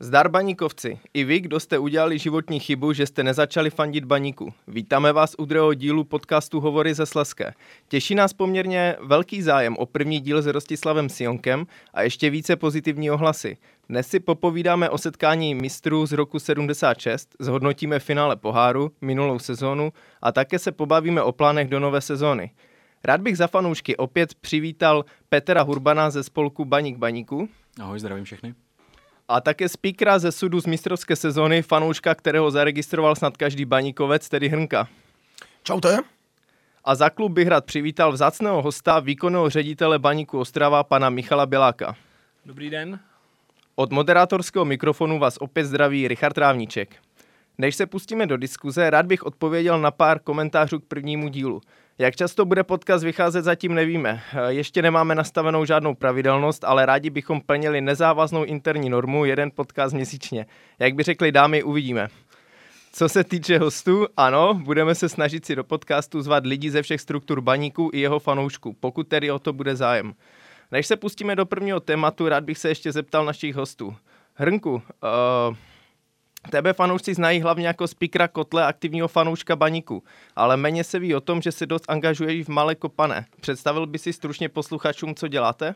Zdar baníkovci, i vy, kdo jste udělali životní chybu, že jste nezačali fandit baníku. Vítáme vás u druhého dílu podcastu Hovory ze Sleské. Těší nás poměrně velký zájem o první díl s Rostislavem Sionkem a ještě více pozitivní ohlasy. Dnes si popovídáme o setkání mistrů z roku 76, zhodnotíme finále poháru, minulou sezónu a také se pobavíme o plánech do nové sezóny. Rád bych za fanoušky opět přivítal Petra Hurbana ze spolku Baník Baníku. Ahoj, zdravím všechny a také speakera ze sudu z mistrovské sezóny, fanouška, kterého zaregistroval snad každý baníkovec, tedy Hrnka. Čaute. A za klub bych rád přivítal vzácného hosta, výkonného ředitele baníku Ostrava, pana Michala Běláka. Dobrý den. Od moderátorského mikrofonu vás opět zdraví Richard Rávníček. Než se pustíme do diskuze, rád bych odpověděl na pár komentářů k prvnímu dílu. Jak často bude podcast vycházet, zatím nevíme. Ještě nemáme nastavenou žádnou pravidelnost, ale rádi bychom plnili nezávaznou interní normu, jeden podcast měsíčně. Jak by řekli dámy, uvidíme. Co se týče hostů, ano, budeme se snažit si do podcastu zvat lidi ze všech struktur baníků i jeho fanoušků, pokud tedy o to bude zájem. Než se pustíme do prvního tématu, rád bych se ještě zeptal našich hostů. Hrnku, uh, Tebe fanoušci znají hlavně jako speakera kotle aktivního fanouška baníku, ale méně se ví o tom, že se dost angažuješ v Malé Kopane. Představil by si stručně posluchačům, co děláte?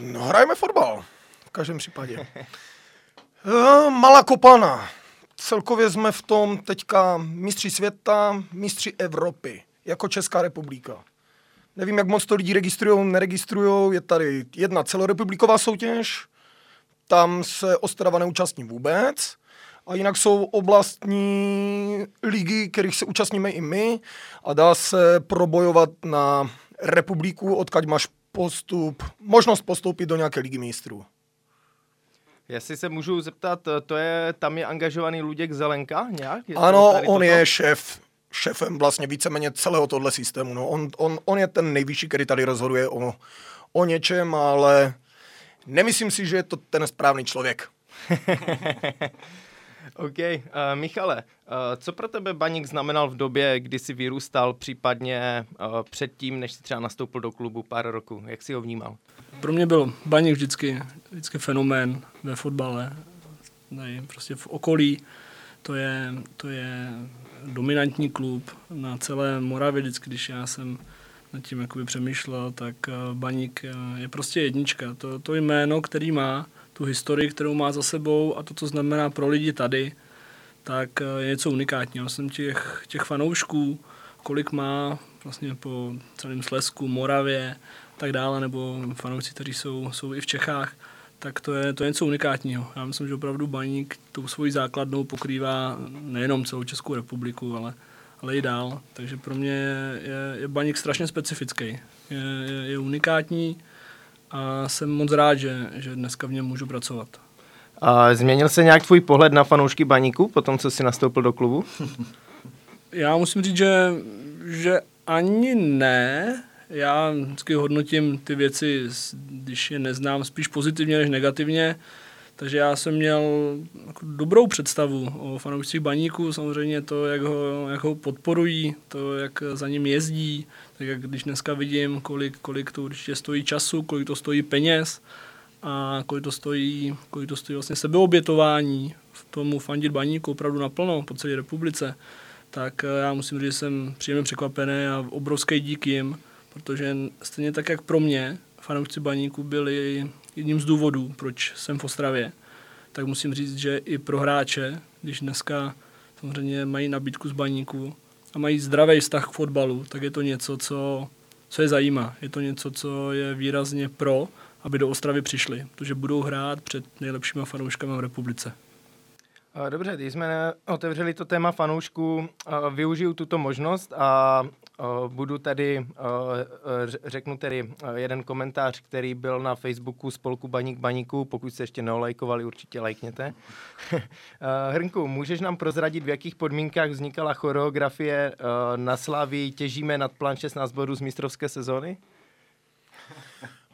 No, hrajeme fotbal, v každém případě. Eh, Malá Kopana. Celkově jsme v tom teďka mistři světa, mistři Evropy, jako Česká republika. Nevím, jak moc to lidi registrují, neregistrují. Je tady jedna celorepubliková soutěž, tam se Ostrava neúčastní vůbec. A jinak jsou oblastní ligy, kterých se účastníme i my a dá se probojovat na republiku, odkaď máš postup, možnost postoupit do nějaké ligy mistrů. Jestli se můžu zeptat, to je, tam je angažovaný Luděk Zelenka nějak? Je ano, on toto? je šéf, šéfem vlastně víceméně celého tohle systému. No, on, on, on je ten nejvyšší, který tady rozhoduje o, o něčem, ale nemyslím si, že je to ten správný člověk. OK. Uh, Michale, uh, co pro tebe baník znamenal v době, kdy jsi vyrůstal, případně uh, předtím, než jsi třeba nastoupil do klubu pár roku? Jak jsi ho vnímal? Pro mě byl baník vždycky, vždycky fenomén ve fotbale. Nej, prostě v okolí. To je, to je dominantní klub na celé Moravě, vždycky, když já jsem nad tím jakoby přemýšlel, tak Baník je prostě jednička. To, to jméno, který má, tu historii, kterou má za sebou a to, co znamená pro lidi tady, tak eh, je něco unikátního. Jsem těch, těch fanoušků, kolik má vlastně po celém Slesku, Moravě, tak dále, nebo fanoušci, kteří jsou, jsou i v Čechách, tak to je, to je něco unikátního. Já myslím, že opravdu Baník tou svojí základnou pokrývá nejenom celou Českou republiku, ale ale i dál. Takže pro mě je, je, baník strašně specifický. Je, je, je unikátní a jsem moc rád, že, že dneska v něm můžu pracovat. A změnil se nějak tvůj pohled na fanoušky baníku po tom, co jsi nastoupil do klubu? Já musím říct, že, že ani ne. Já vždycky hodnotím ty věci, když je neznám, spíš pozitivně než negativně. Takže já jsem měl jako dobrou představu o fanoušcích baníku, samozřejmě to, jak ho, jak ho podporují, to, jak za ním jezdí, tak jak když dneska vidím, kolik, kolik to určitě stojí času, kolik to stojí peněz a kolik to stojí, kolik to stojí vlastně sebeobětování v tomu fandit baníku opravdu naplno po celé republice, tak eh, já musím říct, že jsem příjemně překvapený a obrovský dík jim, protože stejně tak, jak pro mě, fanoušci baníku byli jedním z důvodů, proč jsem v Ostravě, tak musím říct, že i pro hráče, když dneska samozřejmě mají nabídku z baníku mají zdravý vztah k fotbalu, tak je to něco, co, co je zajímá. Je to něco, co je výrazně pro, aby do Ostravy přišli, protože budou hrát před nejlepšíma fanouškami v republice. Dobře, když jsme otevřeli to téma fanoušků, využiju tuto možnost a budu tady, řeknu tedy jeden komentář, který byl na Facebooku spolku Baník Baníku, pokud jste ještě neolajkovali, určitě lajkněte. Hrnku, můžeš nám prozradit, v jakých podmínkách vznikala choreografie na Slavii Těžíme nad plán 16 bodů z mistrovské sezóny?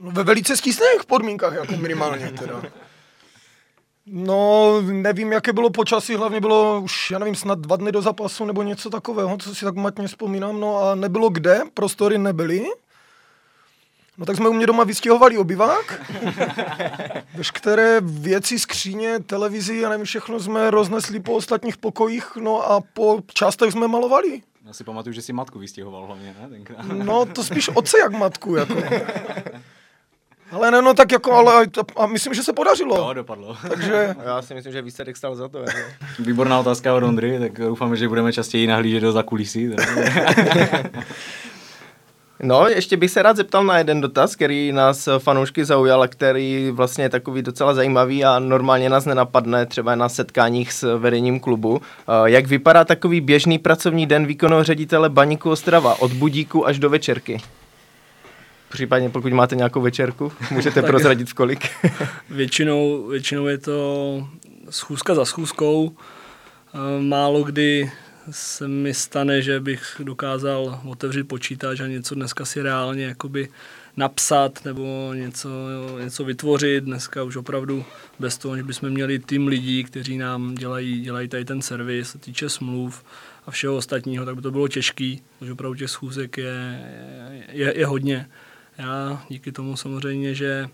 No, ve velice skýsných podmínkách, jako minimálně teda. No, nevím, jaké bylo počasí, hlavně bylo už, já nevím, snad dva dny do zapasu nebo něco takového, co si tak matně vzpomínám, no a nebylo kde, prostory nebyly. No tak jsme u mě doma vystěhovali obyvák. Veškeré věci, skříně, televizi a nevím všechno jsme roznesli po ostatních pokojích, no a po částech jsme malovali. Já si pamatuju, že si matku vystěhoval hlavně, ne? Tenkrát. No to spíš oce jak matku, jako. Ale ne, no tak jako, ale a myslím, že se podařilo. Jo, dopadlo. Takže Já si myslím, že výsledek stál za to. Jako. Výborná otázka od Ondry, tak doufáme, že budeme častěji nahlížet do zakulisí. No, ještě bych se rád zeptal na jeden dotaz, který nás fanoušky zaujal a který vlastně je takový docela zajímavý a normálně nás nenapadne třeba na setkáních s vedením klubu. Eh, Jak vypadá takový běžný pracovní den výkonného ředitele Baníku Ostrava od budíku až do večerky? Případně pokud máte nějakou večerku, můžete prozradit v kolik. Většinou, většinou je to schůzka za schůzkou. Eh, Málo kdy se mi stane, že bych dokázal otevřít počítač a něco dneska si reálně jakoby napsat nebo něco, něco vytvořit. Dneska už opravdu bez toho, že bychom měli tým lidí, kteří nám dělají, dělají tady ten servis, se týče smluv a všeho ostatního, tak by to bylo těžký, protože opravdu těch schůzek je, je, je hodně. Já díky tomu samozřejmě, že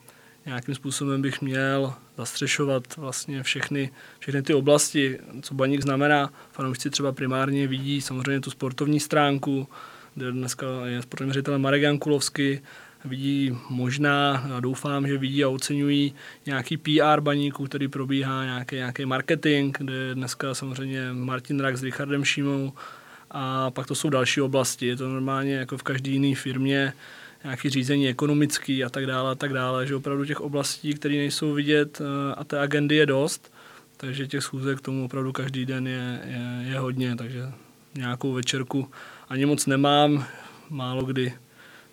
nějakým způsobem bych měl zastřešovat vlastně všechny, všechny ty oblasti, co baník znamená. Fanoušci třeba primárně vidí samozřejmě tu sportovní stránku, kde dneska je sportovní ředitel Marek Jankulovský, vidí možná, doufám, že vidí a oceňují nějaký PR baníku, který probíhá, nějaký, nějaký marketing, kde je dneska samozřejmě Martin Rak s Richardem Šímou a pak to jsou další oblasti. Je to normálně jako v každé jiné firmě, nějaký řízení ekonomický a tak dále a tak dále, že opravdu těch oblastí, které nejsou vidět eh, a té agendy je dost, takže těch schůzek k tomu opravdu každý den je, je, je hodně, takže nějakou večerku ani moc nemám, málo kdy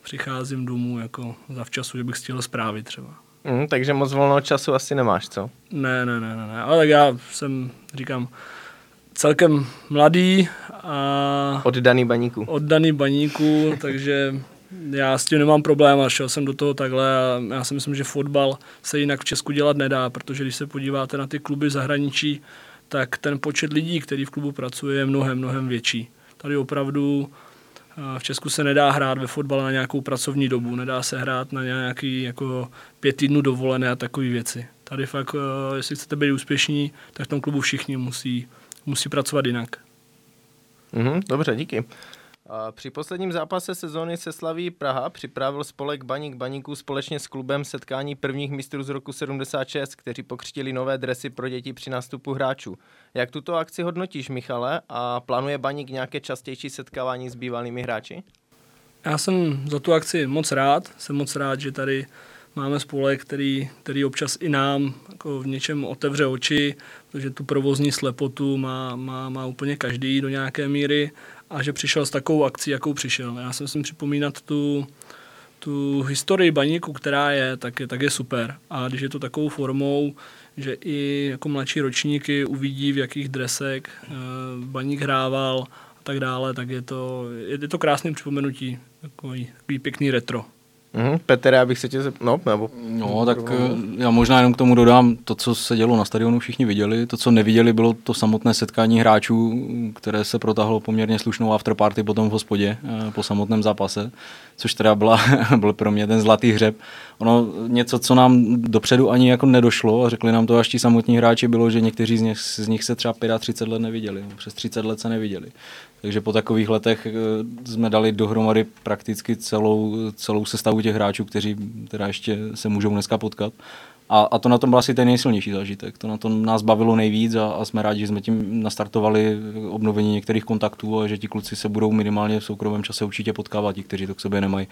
přicházím domů jako zavčasu, že bych stihl zprávy třeba. Mm, takže moc volného času asi nemáš, co? Ne, ne, ne, ne, ne. ale tak já jsem, říkám, celkem mladý a Oddaný baníku. oddaný baníku, takže já s tím nemám problém a šel jsem do toho takhle a já si myslím, že fotbal se jinak v Česku dělat nedá, protože když se podíváte na ty kluby zahraničí, tak ten počet lidí, který v klubu pracuje, je mnohem, mnohem větší. Tady opravdu a v Česku se nedá hrát ve fotbale na nějakou pracovní dobu, nedá se hrát na nějaký jako pět týdnů dovolené a takové věci. Tady fakt, eh, jestli chcete být úspěšní, tak v tom klubu všichni musí, musí pracovat jinak. Mhm, dobře, díky. Při posledním zápase sezóny se slaví Praha připravil spolek Baník Baníků společně s klubem setkání prvních mistrů z roku 76, kteří pokřtili nové dresy pro děti při nástupu hráčů. Jak tuto akci hodnotíš, Michale, a plánuje Baník nějaké častější setkávání s bývalými hráči? Já jsem za tu akci moc rád. Jsem moc rád, že tady máme spolek, který, který občas i nám jako v něčem otevře oči, protože tu provozní slepotu má, má, má úplně každý do nějaké míry a že přišel s takovou akcí, jakou přišel. Já si myslím připomínat tu, tu historii baníku, která je, tak je, tak je super. A když je to takovou formou, že i jako mladší ročníky uvidí, v jakých dresek eh, baník hrával a tak dále, tak je to, je, je to krásné připomenutí, takový, takový pěkný retro. Mhm, Petr, já bych se tě zep... No, nebo... No, tak eh, já možná jenom k tomu dodám to, co se dělo na stadionu, všichni viděli. To, co neviděli, bylo to samotné setkání hráčů, které se protáhlo poměrně slušnou afterparty potom v hospodě eh, po samotném zápase, což teda byla, byl pro mě ten zlatý hřeb. Ono něco, co nám dopředu ani jako nedošlo, a řekli nám to až ti samotní hráči, bylo, že někteří z nich, z nich se třeba 35 let neviděli, přes 30 let se neviděli. Takže po takových letech eh, jsme dali dohromady prakticky celou, celou sestavu těch hráčů, kteří teda ještě se můžou dneska potkat. A, a to na tom byl asi ten nejsilnější zážitek. To na tom nás bavilo nejvíc a, a jsme rádi, že jsme tím nastartovali obnovení některých kontaktů a že ti kluci se budou minimálně v soukromém čase určitě potkávat, ti, kteří to k sobě nemají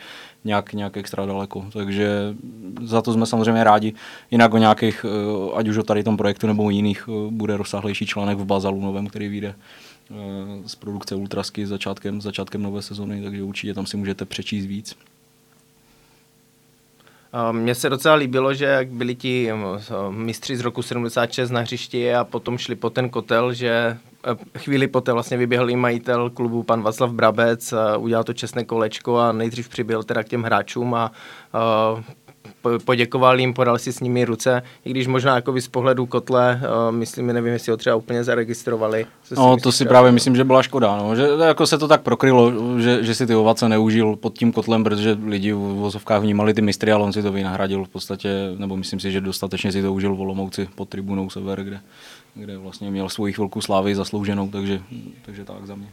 nějak, nějak extra daleko. Takže za to jsme samozřejmě rádi. Jinak o nějakých, eh, ať už o tady tom projektu nebo o jiných, eh, bude rozsáhlejší článek v Bazalu novém, který vyjde z produkce Ultrasky začátkem, začátkem nové sezony, takže určitě tam si můžete přečíst víc. Mně se docela líbilo, že jak byli ti um, mistři z roku 76 na hřišti a potom šli po ten kotel, že eh, chvíli poté vlastně vyběhl i majitel klubu pan Václav Brabec, udělal to čestné kolečko a nejdřív přibyl teda k těm hráčům a poděkoval jim, podal si s nimi ruce, i když možná jakoby z pohledu kotle, uh, myslím, nevím, jestli ho třeba úplně zaregistrovali. No, to si právě myslím, že byla škoda, no. že jako se to tak prokrylo, že, že si ty ovace neužil pod tím kotlem, protože lidi v vozovkách vnímali ty mistry, ale on si to vynahradil v podstatě, nebo myslím si, že dostatečně si to užil v Olomouci pod tribunou Sever, kde, kde vlastně měl svoji chvilku slávy zaslouženou, takže, takže tak za mě.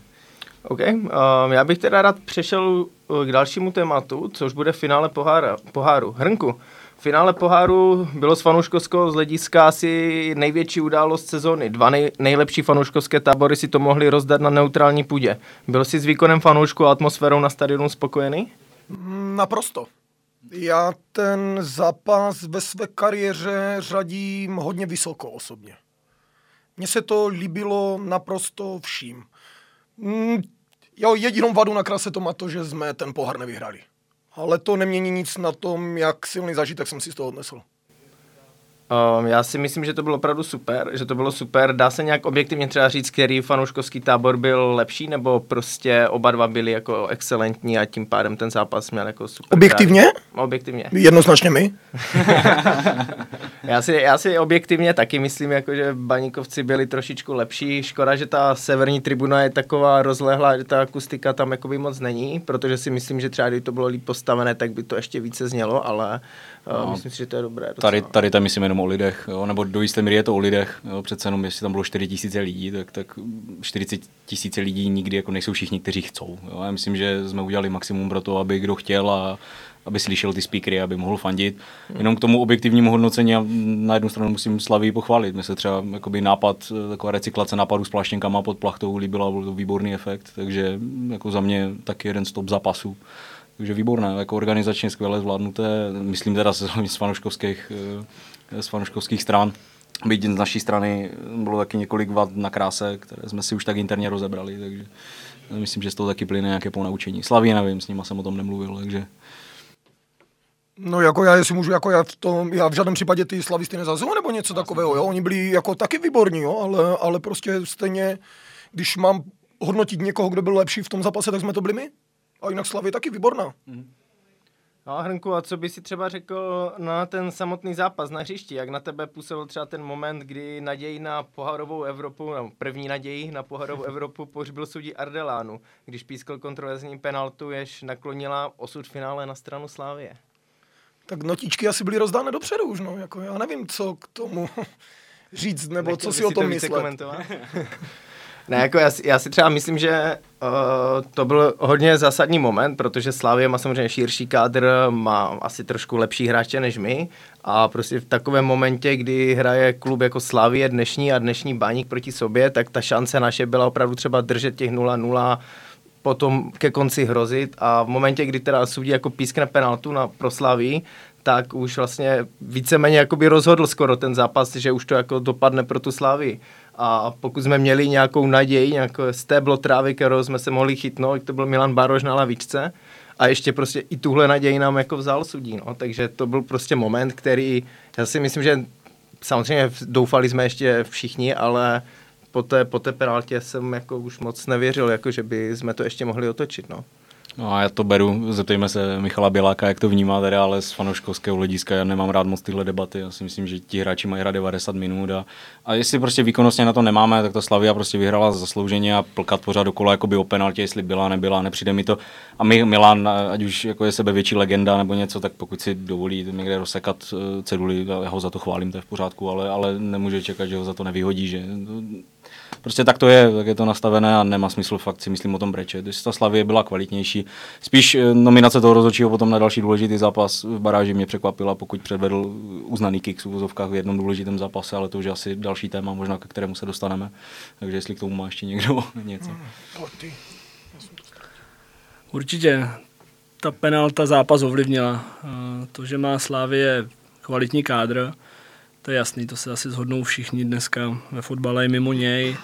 OK, um, já bych teda rád přešel uh, k dalšímu tématu, což bude finále pohára, poháru. Hrnku, finále poháru bylo z fanouškovského z hlediska asi největší událost sezóny. Dva nej, nejlepší fanouškovské tábory si to mohli rozdat na neutrální půdě. Byl jsi s výkonem fanoušku a atmosférou na stadionu spokojený? Mm, naprosto. Já ten zápas ve své kariéře řadím hodně vysoko osobně. Mně se to líbilo naprosto vším. Mm, jo, jedinou vadu na krase to má to, že jsme ten pohár nevyhrali. Ale to nemění nic na tom, jak silný zažitek jsem si z toho odnesl. Um, já si myslím, že to bylo opravdu super, že to bylo super. Dá se nějak objektivně třeba říct, který fanouškovský tábor byl lepší, nebo prostě oba dva byli jako excelentní a tím pádem ten zápas měl jako super. Objektivně? Zároveň. Objektivně. Jednoznačně my. já, si, já si objektivně taky myslím, jako, že baníkovci byli trošičku lepší. Škoda, že ta severní tribuna je taková rozlehlá, že ta akustika tam jako by moc není, protože si myslím, že třeba kdyby to bylo líp postavené, tak by to ještě více znělo, ale No, myslím si, že to je dobré. Docela. Tady, tady tam myslím jenom o lidech, jo, nebo do jisté míry je to o lidech. Jo, přece jenom, jestli tam bylo 4 tisíce lidí, tak, tak 40 tisíce lidí nikdy jako nejsou všichni, kteří chcou. Jo. Já myslím, že jsme udělali maximum pro to, aby kdo chtěl a aby slyšel ty speakery, aby mohl fandit. Hmm. Jenom k tomu objektivnímu hodnocení na jednu stranu musím Slaví pochválit. Mně se třeba jakoby nápad, taková recyklace nápadů s pláštěnkama pod plachtou líbila, byl to výborný efekt, takže jako za mě taky jeden z top zápasů. Takže výborné, jako organizačně skvěle zvládnuté, myslím teda z, fanouškovských, eh, z fanouškovských stran. Byť z naší strany bylo taky několik vad na kráse, které jsme si už tak interně rozebrali, takže myslím, že z toho taky plyne nějaké ponaučení. Slaví nevím, s nima jsem o tom nemluvil, takže... No jako já, jestli můžu, jako já v, tom, já v žádném případě ty slavisty nezazuju nebo něco takového, jo, oni byli jako taky výborní, jo, ale, ale prostě stejně, když mám hodnotit někoho, kdo byl lepší v tom zápase, tak jsme to byli my. A jinak Slavy je taky výborná. Mm. No a Hrnku, a co by si třeba řekl na ten samotný zápas na hřišti? Jak na tebe působil třeba ten moment, kdy naději na poharovou Evropu, no, první naději na poharovou Evropu pohřbil sudí Ardelánu, když pískal kontroverzní penaltu, jež naklonila osud finále na stranu Slávie? Tak notičky asi byly rozdány dopředu už, no. Jako já nevím, co k tomu říct, nebo Nechtěl co si o tom myslet. Ne, jako já, já si třeba myslím, že uh, to byl hodně zásadní moment, protože Slavie má samozřejmě širší kádr, má asi trošku lepší hráče než my a prostě v takovém momentě, kdy hraje klub jako Slavie dnešní a dnešní Baník proti sobě, tak ta šance naše byla opravdu třeba držet těch 0-0 potom ke konci hrozit a v momentě, kdy teda sudí jako pískne penaltu na proslaví, tak už vlastně víceméně jakoby rozhodl skoro ten zápas, že už to jako dopadne pro tu Slavii. A pokud jsme měli nějakou naději, nějaké stéblo trávy, kterou jsme se mohli chytnout, to byl Milan Baroš na lavičce, a ještě prostě i tuhle naději nám jako vzal sudí, no. takže to byl prostě moment, který, já si myslím, že samozřejmě doufali jsme ještě všichni, ale po té, po té penaltě jsem jako už moc nevěřil, jako že by jsme to ještě mohli otočit, no. No a já to beru, zeptejme se Michala Běláka, jak to vnímá tady, ale z fanouškovského hlediska já nemám rád moc tyhle debaty. Já si myslím, že ti hráči mají hrát 90 minut a, a jestli prostě výkonnostně na to nemáme, tak ta Slavia prostě vyhrála zaslouženě a plkat pořád dokola jako by o penaltě, jestli byla, nebyla, nepřijde mi to. A my, Milan, ať už jako je sebe větší legenda nebo něco, tak pokud si dovolí někde rozsekat eh, ceduly, já ho za to chválím, to je v pořádku, ale, ale nemůže čekat, že ho za to nevyhodí, že prostě tak to je, tak je to nastavené a nemá smysl fakt si myslím o tom brečet. Když ta Slavie byla kvalitnější, spíš eh, nominace toho rozhodčího potom na další důležitý zápas v baráži mě překvapila, pokud předvedl uznaný kick v úvozovkách v jednom důležitém zápase, ale to už je asi další téma, možná ke kterému se dostaneme. Takže jestli k tomu má ještě někdo něco. Určitě. Ta penalta zápas ovlivnila. Eh, to, že má Slávie kvalitní kádr, to je jasný, to se asi zhodnou všichni dneska ve fotbale i mimo něj.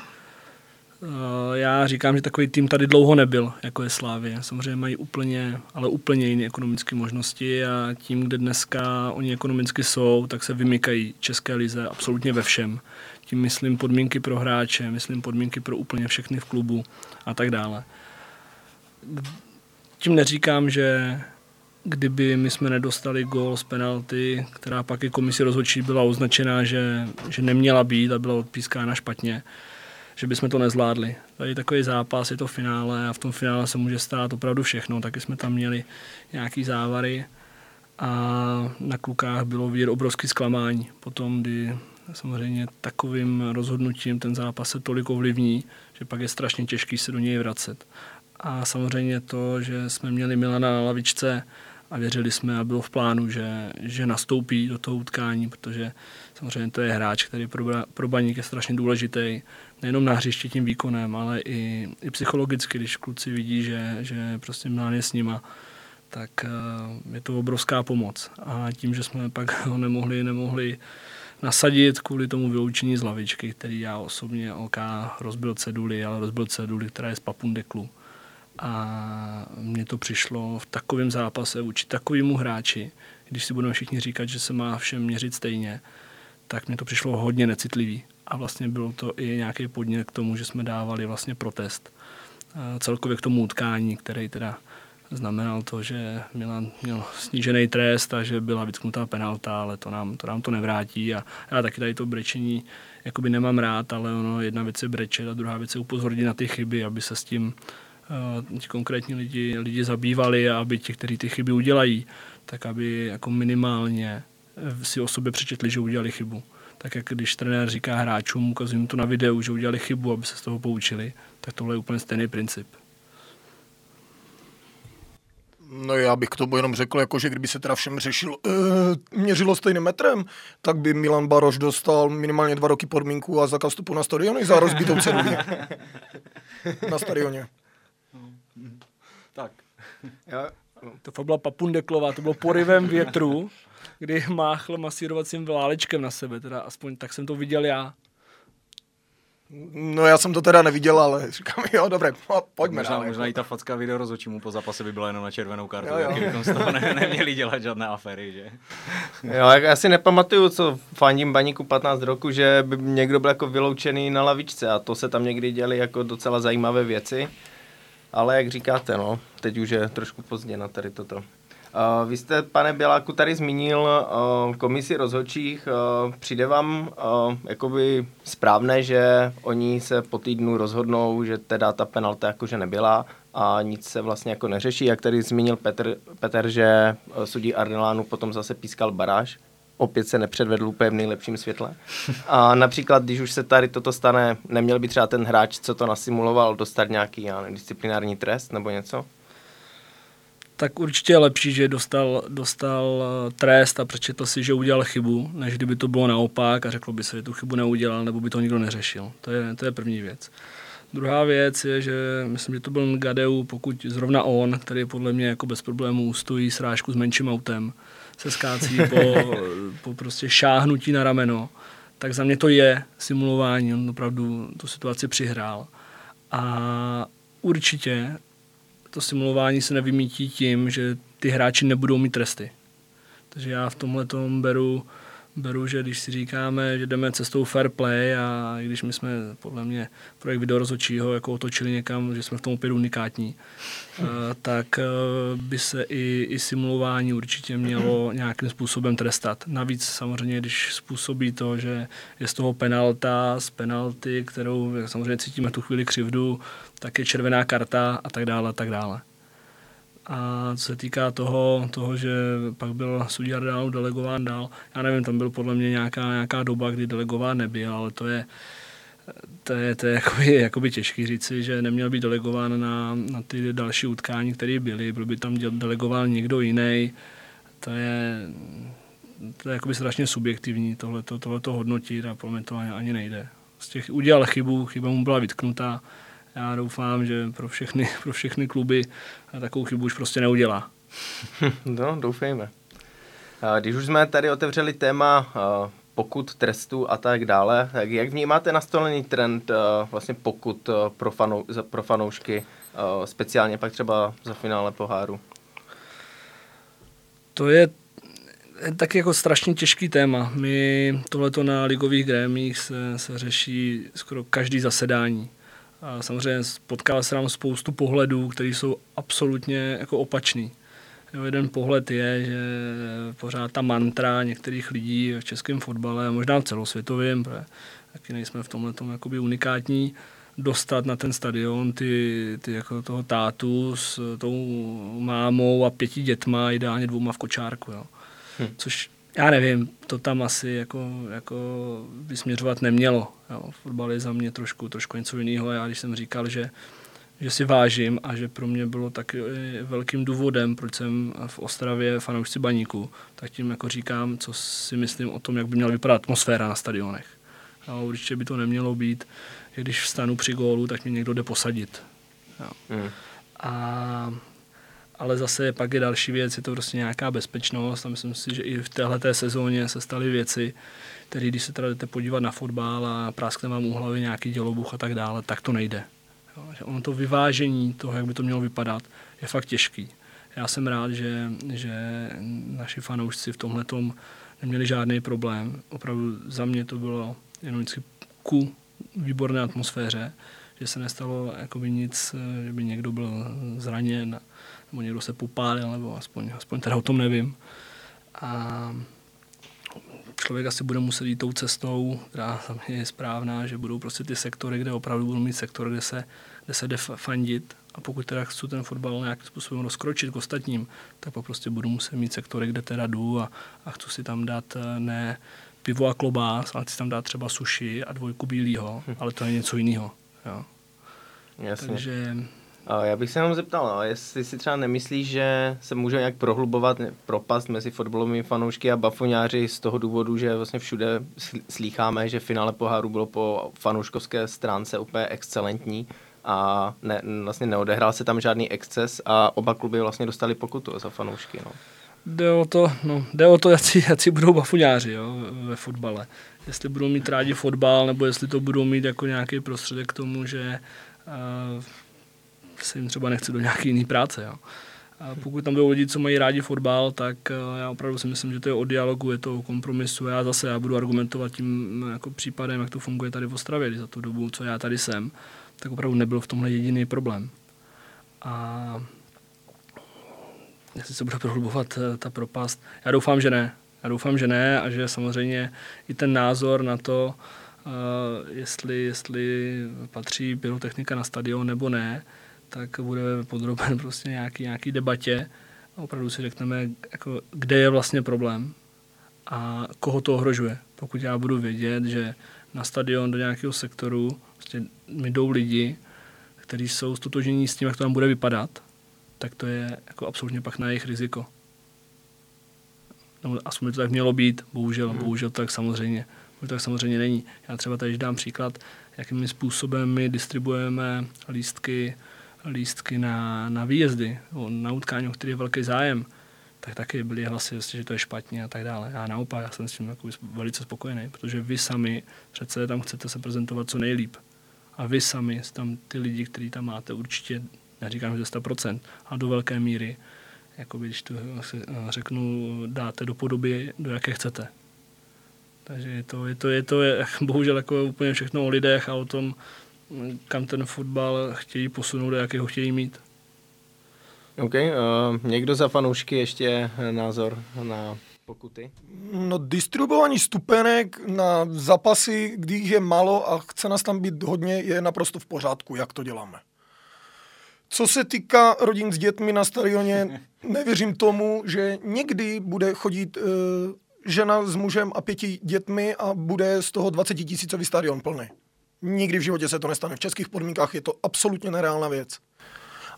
Eh, já říkám, že takový tým tady dlouho nebyl, jako je Slávě. Samozřejmě mají úplně, ale úplně jiné ekonomické možnosti a tím, kde dneska oni ekonomicky jsou, tak se vymykají České lize absolutně ve všem. Tím myslím podmínky pro hráče, myslím podmínky pro úplně všechny v klubu a tak dále. Tím neříkám, že kdyby my jsme nedostali gól z penalty, která pak i komisi rozhodčí byla označená, že, že neměla být a byla odpískána špatně, že bychom to nezvládli. Tady takový zápas, je to finále a v tom finále se může stát opravdu všechno. Taky jsme tam měli nějaký závary a na klukách bylo vidět obrovský zklamání. Potom, kdy samozřejmě takovým rozhodnutím ten zápas se tolik ovlivní, že pak je strašně těžký se do něj vracet. A samozřejmě to, že jsme měli Milana na lavičce a věřili jsme a bylo v plánu, že, že nastoupí do toho utkání, protože samozřejmě to je hráč, který pro, pro baník je strašně důležitý, nejenom na hřišti tím výkonem, ale i, i psychologicky, když kluci vidí, že, že prostě Milan je s nima, tak uh, je to obrovská pomoc. A tím, že jsme pak ho nemohli, nemohli nasadit kvůli tomu vyloučení z lavičky, který já osobně OK rozbil ceduly, ale rozbil ceduly, která je z Papundeklu. A mně to přišlo v takovém zápase vůči takovému hráči, když si budeme všichni říkat, že se má všem měřit stejně, tak mně to přišlo hodně necitlivý. A vlastně bylo to i nějaký podnět k tomu, že jsme dávali vlastně protest celkově k tomu utkání, který teda znamenal to, že Milan měl snížený trest a že byla vytknutá penalta, ale to nám to, nám to nevrátí a já taky tady to brečení jakoby nemám rád, ale ono jedna věc je brečet a druhá věc je upozornit na ty chyby, aby se s tím uh, ti konkrétní lidi, lidi zabývali a aby ti, kteří ty chyby udělají, tak aby jako minimálně si o sobě přečetli, že udělali chybu. Tak jak když trenér říká hráčům, ukazuje to na videu, že udělali chybu, aby se z toho poučili, tak tohle je úplně stejný princip. No já bych k tomu jenom řekl, jako, že kdyby se teda všem řešil, e, měřilo stejným metrem, tak by Milan Baroš dostal minimálně dva roky podmínku a zakaz vstupu na stadiony za rozbitou cedulí. na stadioně. Tak. Já, to byla Papundeklová, to bylo porivem větru, kdy máchl masírovacím válečkem na sebe, teda aspoň tak jsem to viděl já. No já jsem to teda neviděl, ale říkám, jo, dobré, pojďme možná, dál. Možná jako. i ta facka video rozhodčímu po zápase by byla jenom na červenou kartu, jo, jo. bychom z toho ne, neměli dělat žádné afery, že? Jo, já si nepamatuju, co fandím baníku 15 roku, že by někdo byl jako vyloučený na lavičce a to se tam někdy děli jako docela zajímavé věci. Ale jak říkáte, no, teď už je trošku pozdě na tady toto. Uh, vy jste, pane Běláku, tady zmínil uh, komisi rozhodčích. Uh, přijde vám jakoby správné, že oni se po týdnu rozhodnou, že teda ta penalta jakože nebyla a nic se vlastně jako neřeší. Jak tady zmínil Petr, Petr že sudí Arnelánu potom zase pískal baráž. Opět se nepředvedl úplně v nejlepším světle. A například, když už se tady toto stane, neměl by třeba ten hráč, co to nasimuloval, dostat nějaký já disciplinární trest nebo něco? Tak určitě je lepší, že dostal, dostal eh, trest a přečetl si, že udělal chybu, než kdyby to bylo naopak a řeklo by se, že tu chybu neudělal, nebo by to nikdo neřešil. To je, to je první věc. Druhá věc je, že myslím, že to byl Gadeu, pokud zrovna on, který podle mě jako bez problémů stojí srážku s menším autem, se skácí po, po prostě šáhnutí na rameno, tak za mě to je simulování, on opravdu tu situaci přihrál. A určitě to simulování se nevymítí tím, že ty hráči nebudou mít tresty. Takže já v tomhle tom beru, beru, že když si říkáme, že jdeme cestou fair play a když my jsme podle mě projekt video rozhodčího jako otočili někam, že jsme v tom opět unikátní, eh, tak eh, by se i, i simulování určitě mělo nějakým způsobem trestat. Navíc samozřejmě, když způsobí to, že je z toho penalta, z penalty, kterou samozřejmě cítíme tu chvíli křivdu, tak je červená karta a tak dále a tak dále. A co se týká toho, toho že pak byl sudí dál delegován dál, já nevím, tam byl podle mě nějaká, nějaká doba, kdy delegován nebyl, ale to je, to je, to je jakoby, jakoby těžký říci, že neměl být delegován na, na ty další utkání, které byly, byl by tam delegován někdo jiný. To je, to je jakoby strašně subjektivní tohleto, tohleto hodnotit a podle mě to ani, ani nejde. Z těch udělal chybu, chyba mu byla vytknutá, já doufám, že pro všechny, pro všechny kluby takovou chybu už prostě neudělá. no, doufejme. Když už jsme tady otevřeli téma pokud trestu a tak dále, tak jak vnímáte nastolený trend vlastně pokud pro, fanou, pro fanoušky, speciálně pak třeba za finále poháru? To je tak jako strašně těžký téma. My tohleto na ligových grémích se, se řeší skoro každý zasedání. A samozřejmě potkal se nám spoustu pohledů, které jsou absolutně jako opačný. Jo, jeden pohled je, že pořád ta mantra některých lidí v českém fotbale, a možná v celosvětovém, protože taky nejsme v tomhle tom jakoby unikátní, dostat na ten stadion ty, ty jako toho tátu s tou mámou a pěti dětma, ideálně dvouma v kočárku. Jo. Hm. Což já nevím, to tam asi jako, jako by směřovat nemělo. Jo. Fotbal je za mě trošku, trošku něco jiného. Já když jsem říkal, že že si vážím a že pro mě bylo taky velkým důvodem, proč jsem v Ostravě fanoušci baníku, tak tím jako říkám, co si myslím o tom, jak by měla vypadat atmosféra na stadionech. A určitě by to nemělo být, když vstanu při gólu, tak mě někdo jde posadit. Jo. Mm. A, ale zase pak je další věc, je to prostě nějaká bezpečnost a myslím si, že i v téhle sezóně se staly věci, které když se teda jdete podívat na fotbal a práskne vám u hlavy nějaký dělobuch a tak dále, tak to nejde. Jo, že ono to vyvážení toho, jak by to mělo vypadat, je fakt těžký. Já jsem rád, že, že naši fanoušci v tomhle neměli žádný problém. Opravdu za mě to bylo jenom vždycky ku výborné atmosféře, že se nestalo jakoby nic, že by někdo byl zraněn, nebo někdo se popálil, nebo aspoň, aspoň teda o tom nevím. A člověk asi bude muset jít tou cestou, která je správná, že budou prostě ty sektory, kde opravdu budou mít sektor, kde se, kde se jde fandit. A pokud teda chci ten fotbal nějakým způsobem rozkročit k ostatním, tak prostě budu muset mít sektory, kde teda jdu a, a chci si tam dát eh, ne pivo a klobás, ale chci tam dát třeba suši a dvojku bílýho, hm. ale to je něco jiného. Jo. Jasně. Takže já bych se jenom zeptal, jestli si třeba nemyslíš, že se může nějak prohlubovat propast mezi fotbalovými fanoušky a bafoňáři z toho důvodu, že vlastně všude slýcháme, že finále poháru bylo po fanouškovské stránce úplně excelentní a ne, vlastně neodehrál se tam žádný exces a oba kluby vlastně dostali pokutu za fanoušky. No. Jde o to, no, jde o to, jaký, jaký budou bafuňáři jo, ve fotbale. Jestli budou mít rádi fotbal, nebo jestli to budou mít jako nějaký prostředek k tomu, že uh, se jim třeba nechce do nějaké jiné práce. Jo. A pokud tam budou lidi, co mají rádi fotbal, tak eh, já opravdu si myslím, že to je o dialogu, je to o kompromisu. Já zase já budu argumentovat tím eh, jako případem, jak to funguje tady v Ostravě, za tu dobu, co já tady jsem, tak opravdu nebyl v tomhle jediný problém. A jestli se bude prohlubovat eh, ta propast, já doufám, že ne. Já doufám, že ne a že samozřejmě i ten názor na to, jestli, jestli patří pyrotechnika na stadion nebo ne, tak bude podroben prostě nějaký, nějaký debatě a opravdu si řekneme, jako, kde je vlastně problém a koho to ohrožuje. Pokud já budu vědět, že na stadion do nějakého sektoru prostě mi jdou lidi, kteří jsou stotožení s tím, jak to tam bude vypadat, tak to je jako absolutně pak na jejich riziko. Nebo aspoň by to tak mělo být, bohužel, hmm. bohužel tak samozřejmě. Bohužel tak samozřejmě není. Já třeba tady dám příklad, jakým způsobem my distribuujeme lístky lístky na, na výjezdy, na utkání, o který je velký zájem, tak taky byly hlasy, že to je špatně a tak dále. Já naopak, já jsem s tím velice spokojený, protože vy sami přece tam chcete se prezentovat co nejlíp. A vy sami, tam ty lidi, kteří tam máte, určitě, neříkám, že 100%, a do velké míry, jako když to řeknu, dáte do podoby, do jaké chcete. Takže je to, je to, je to je, bohužel jako úplně všechno o lidech a o tom, kam ten fotbal chtějí posunout a jaký ho chtějí mít. OK, uh, někdo za fanoušky ještě názor na pokuty? No distribuování stupenek na zapasy, kdy jich je malo a chce nás tam být hodně, je naprosto v pořádku, jak to děláme. Co se týká rodin s dětmi na stadioně, nevěřím tomu, že někdy bude chodit uh, žena s mužem a pěti dětmi a bude z toho 20 tisícový stadion plný. Nikdy v životě se to nestane. V českých podmínkách je to absolutně nereálná věc.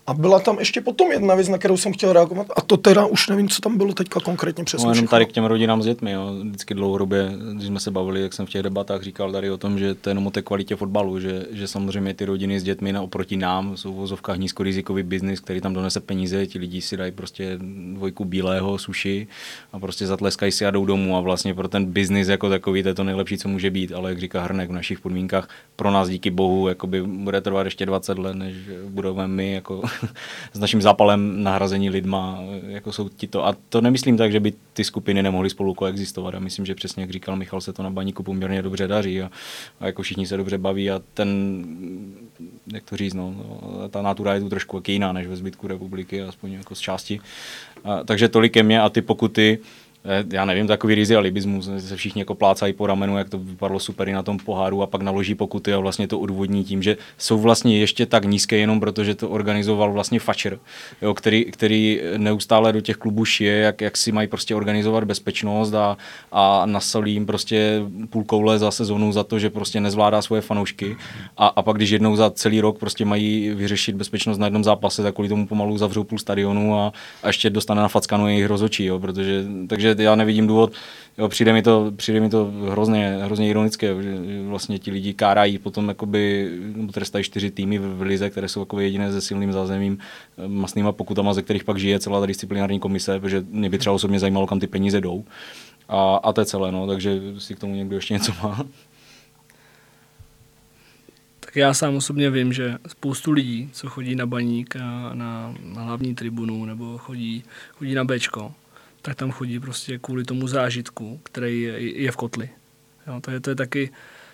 A byla tam ještě potom jedna věc, na kterou jsem chtěl reagovat, a to teda už nevím, co tam bylo teďka konkrétně přesně. No, jenom tady k těm rodinám s dětmi, jo. vždycky dlouhodobě, když jsme se bavili, jak jsem v těch debatách říkal tady o tom, že to je jenom o té kvalitě fotbalu, že, že samozřejmě ty rodiny s dětmi na oproti nám jsou v vozovkách nízkorizikový biznis, který tam donese peníze, ti lidi si dají prostě dvojku bílého suši a prostě zatleskají si a jdou domů a vlastně pro ten biznis jako takový to je to nejlepší, co může být, ale jak říká Hrnek v našich podmínkách, pro nás díky bohu jakoby bude trvat ještě 20 let, než budeme my jako s naším zápalem nahrazení lidma, jako jsou ti to. A to nemyslím tak, že by ty skupiny nemohly spolu koexistovat. A myslím, že přesně jak říkal Michal, se to na baníku poměrně dobře daří a, a jako všichni se dobře baví a ten, jak to říct, no, ta natura je tu trošku jiná než ve zbytku republiky, aspoň jako z části. A, takže tolik ke mně a ty pokuty, já nevím, takový rizí alibismus, se všichni jako plácají po ramenu, jak to vypadalo super i na tom poháru a pak naloží pokuty a vlastně to odvodní tím, že jsou vlastně ještě tak nízké jenom protože to organizoval vlastně Fatscher, jo, který, který neustále do těch klubů šije, jak, jak si mají prostě organizovat bezpečnost a, a nasolí jim prostě půl koule za sezonu za to, že prostě nezvládá svoje fanoušky. A, a pak když jednou za celý rok prostě mají vyřešit bezpečnost na jednom zápase, tak kvůli tomu pomalu zavřou půl stadionu a, a ještě dostane na fackanu jejich rozočí, jo, protože takže já nevidím důvod, jo, přijde mi to, přijde mi to hrozně, hrozně ironické, že vlastně ti lidi kárají, potom jakoby, trestají čtyři týmy v, v lize, které jsou jako jediné se silným zázemím, eh, masnýma pokutama, ze kterých pak žije celá ta disciplinární komise, protože mě by třeba osobně zajímalo, kam ty peníze jdou. A, a to je celé, no, takže si k tomu někdo ještě něco má. Tak já sám osobně vím, že spoustu lidí, co chodí na baník a na, na hlavní tribunu nebo chodí, chodí na Bčko, tak tam chodí prostě kvůli tomu zážitku, který je, je v kotli. Jo, to, je, to je taky,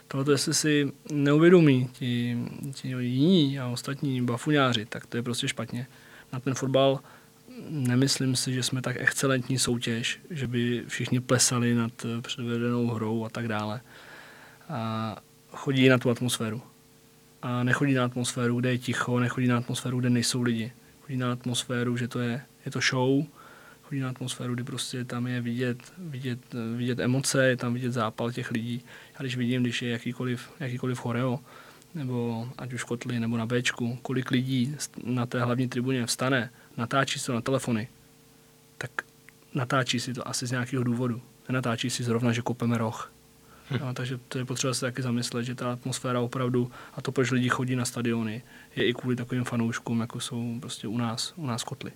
tohle jestli si neuvědomí ti, ti jiní a ostatní bafuňáři, tak to je prostě špatně. Na ten fotbal nemyslím si, že jsme tak excelentní soutěž, že by všichni plesali nad předvedenou hrou a tak dále. A chodí na tu atmosféru. A nechodí na atmosféru, kde je ticho, nechodí na atmosféru, kde nejsou lidi. Chodí na atmosféru, že to je, je to show, chodí na atmosféru, kdy prostě tam je vidět, vidět, vidět emoce, je tam vidět zápal těch lidí. A když vidím, když je jakýkoliv, jakýkoliv choreo, nebo ať už kotli, nebo na Bčku, kolik lidí na té hlavní tribuně vstane, natáčí se na telefony, tak natáčí si to asi z nějakého důvodu. Nenatáčí si zrovna, že kopeme roh. Hm. No, takže to je potřeba se taky zamyslet, že ta atmosféra opravdu, a to, proč lidi chodí na stadiony, je i kvůli takovým fanouškům, jako jsou prostě u nás, u nás kotly.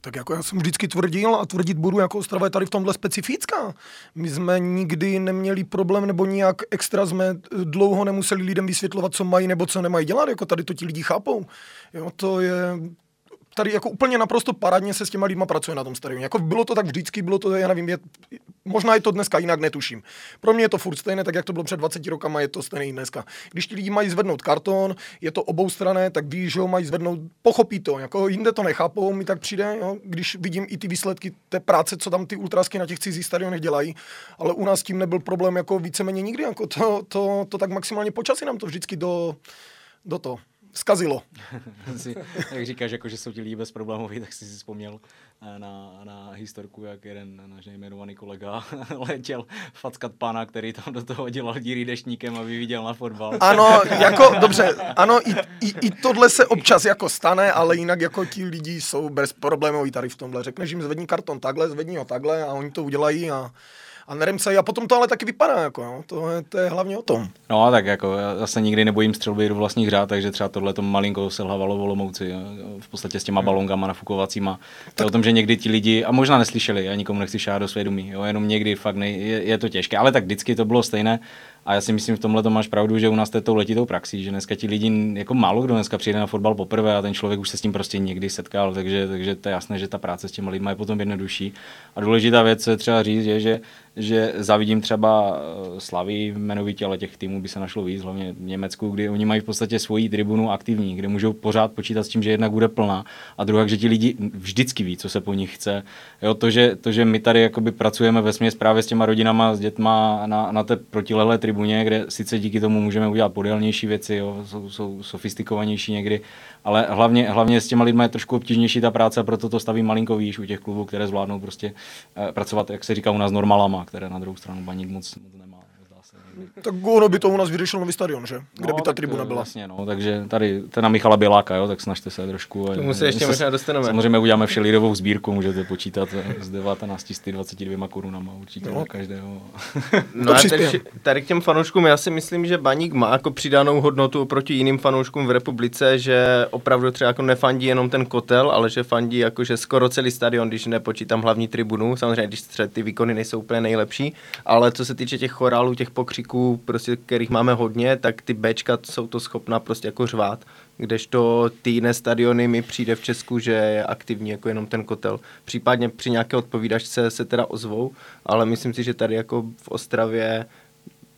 Tak jako já jsem vždycky tvrdil a tvrdit budu, jako Ostrava je tady v tomhle specifická. My jsme nikdy neměli problém nebo nějak extra jsme dlouho nemuseli lidem vysvětlovat, co mají nebo co nemají dělat, jako tady to ti lidi chápou. Jo, to je, tady jako úplně naprosto paradně se s těma lidma pracuje na tom stadionu. Jako bylo to tak vždycky, bylo to, já nevím, je, možná je to dneska jinak, netuším. Pro mě je to furt stejné, tak jak to bylo před 20 rokama, je to stejné dneska. Když ti lidi mají zvednout karton, je to obou strané, tak víš, že ho mají zvednout, pochopí to. Jako jinde to nechápou, mi tak přijde, jo? když vidím i ty výsledky té práce, co tam ty ultrasky na těch cizích stadionech dělají, ale u nás tím nebyl problém jako víceméně nikdy, jako to, to, to tak maximálně počasí nám to vždycky do, do to zkazilo. jak říkáš, jako, že jsou ti lidi bez problémů, tak jsi si vzpomněl eh, na, na historku, jak jeden náš nejmenovaný kolega letěl fackat pana, který tam do toho dělal díry deštníkem, aby viděl na fotbal. Ano, jako, dobře, ano, i, i, i, tohle se občas jako stane, ale jinak jako ti lidi jsou bez problémů tady v tomhle. Řekneš jim zvedni karton takhle, zvedni ho takhle a oni to udělají a a neremcají a potom to ale taky vypadá, jako, jo. To, je, to je hlavně o tom. No tak jako já se nikdy nebojím střelby do vlastních řád, takže třeba tohle to malinko selhávalo v Olomouci, v podstatě s těma hmm. balongama nafukovacíma. To je o tom, že někdy ti lidi, a možná neslyšeli, já nikomu nechci šát do svědomí, jo, jenom někdy fakt nej, je, je, to těžké, ale tak vždycky to bylo stejné. A já si myslím, v tomhle to máš pravdu, že u nás to je tou letitou praxí, že dneska ti lidi, jako málo kdo dneska přijde na fotbal poprvé a ten člověk už se s tím prostě někdy setkal, takže, takže to je jasné, že ta práce s těmi lidmi je potom jednodušší. A důležitá věc, co je třeba říct, je, že že zavidím třeba eh, Slavy jmenovitě, ale těch týmů by se našlo víc, hlavně v Německu, kdy oni mají v podstatě svoji tribunu aktivní, kde můžou pořád počítat s tím, že jednak bude plná a druhá, že ti lidi vždycky ví, co se po nich chce. Jo, to, že, to, že my tady pracujeme ve směs právě s těma rodinama, s dětma na, na té protilehlé kde sice díky tomu můžeme udělat podélnější věci, jo, jsou, jsou sofistikovanější někdy, ale hlavně, hlavně s těma lidmi je trošku obtížnější ta práce, proto to staví malinko výš u těch klubů, které zvládnou prostě eh, pracovat, jak se říká u nás, normálama, které na druhou stranu baník moc, moc nemá. Tak ono by to u nás vyřešil nový stadion, že? Kde no, by ta tribuna byla. Vlastně, no, takže tady ten na Michala Běláka, jo, tak snažte se trošku. To musí ještě možná dostaneme. Samozřejmě uděláme vše lidovou sbírku, můžete počítat s 1922 korunama určitě no. na každého. no a tady, tady, k těm fanouškům, já si myslím, že Baník má jako přidanou hodnotu proti jiným fanouškům v republice, že opravdu třeba jako nefandí jenom ten kotel, ale že fandí jakože skoro celý stadion, když nepočítám hlavní tribunu. Samozřejmě, když ty výkony nejsou úplně nejlepší, ale co se týče těch chorálů, těch pokří hráčíků, prostě, kterých máme hodně, tak ty Bčka jsou to schopná prostě jako řvát. Kdežto ty jiné stadiony mi přijde v Česku, že je aktivní jako jenom ten kotel. Případně při nějaké odpovídačce se teda ozvou, ale myslím si, že tady jako v Ostravě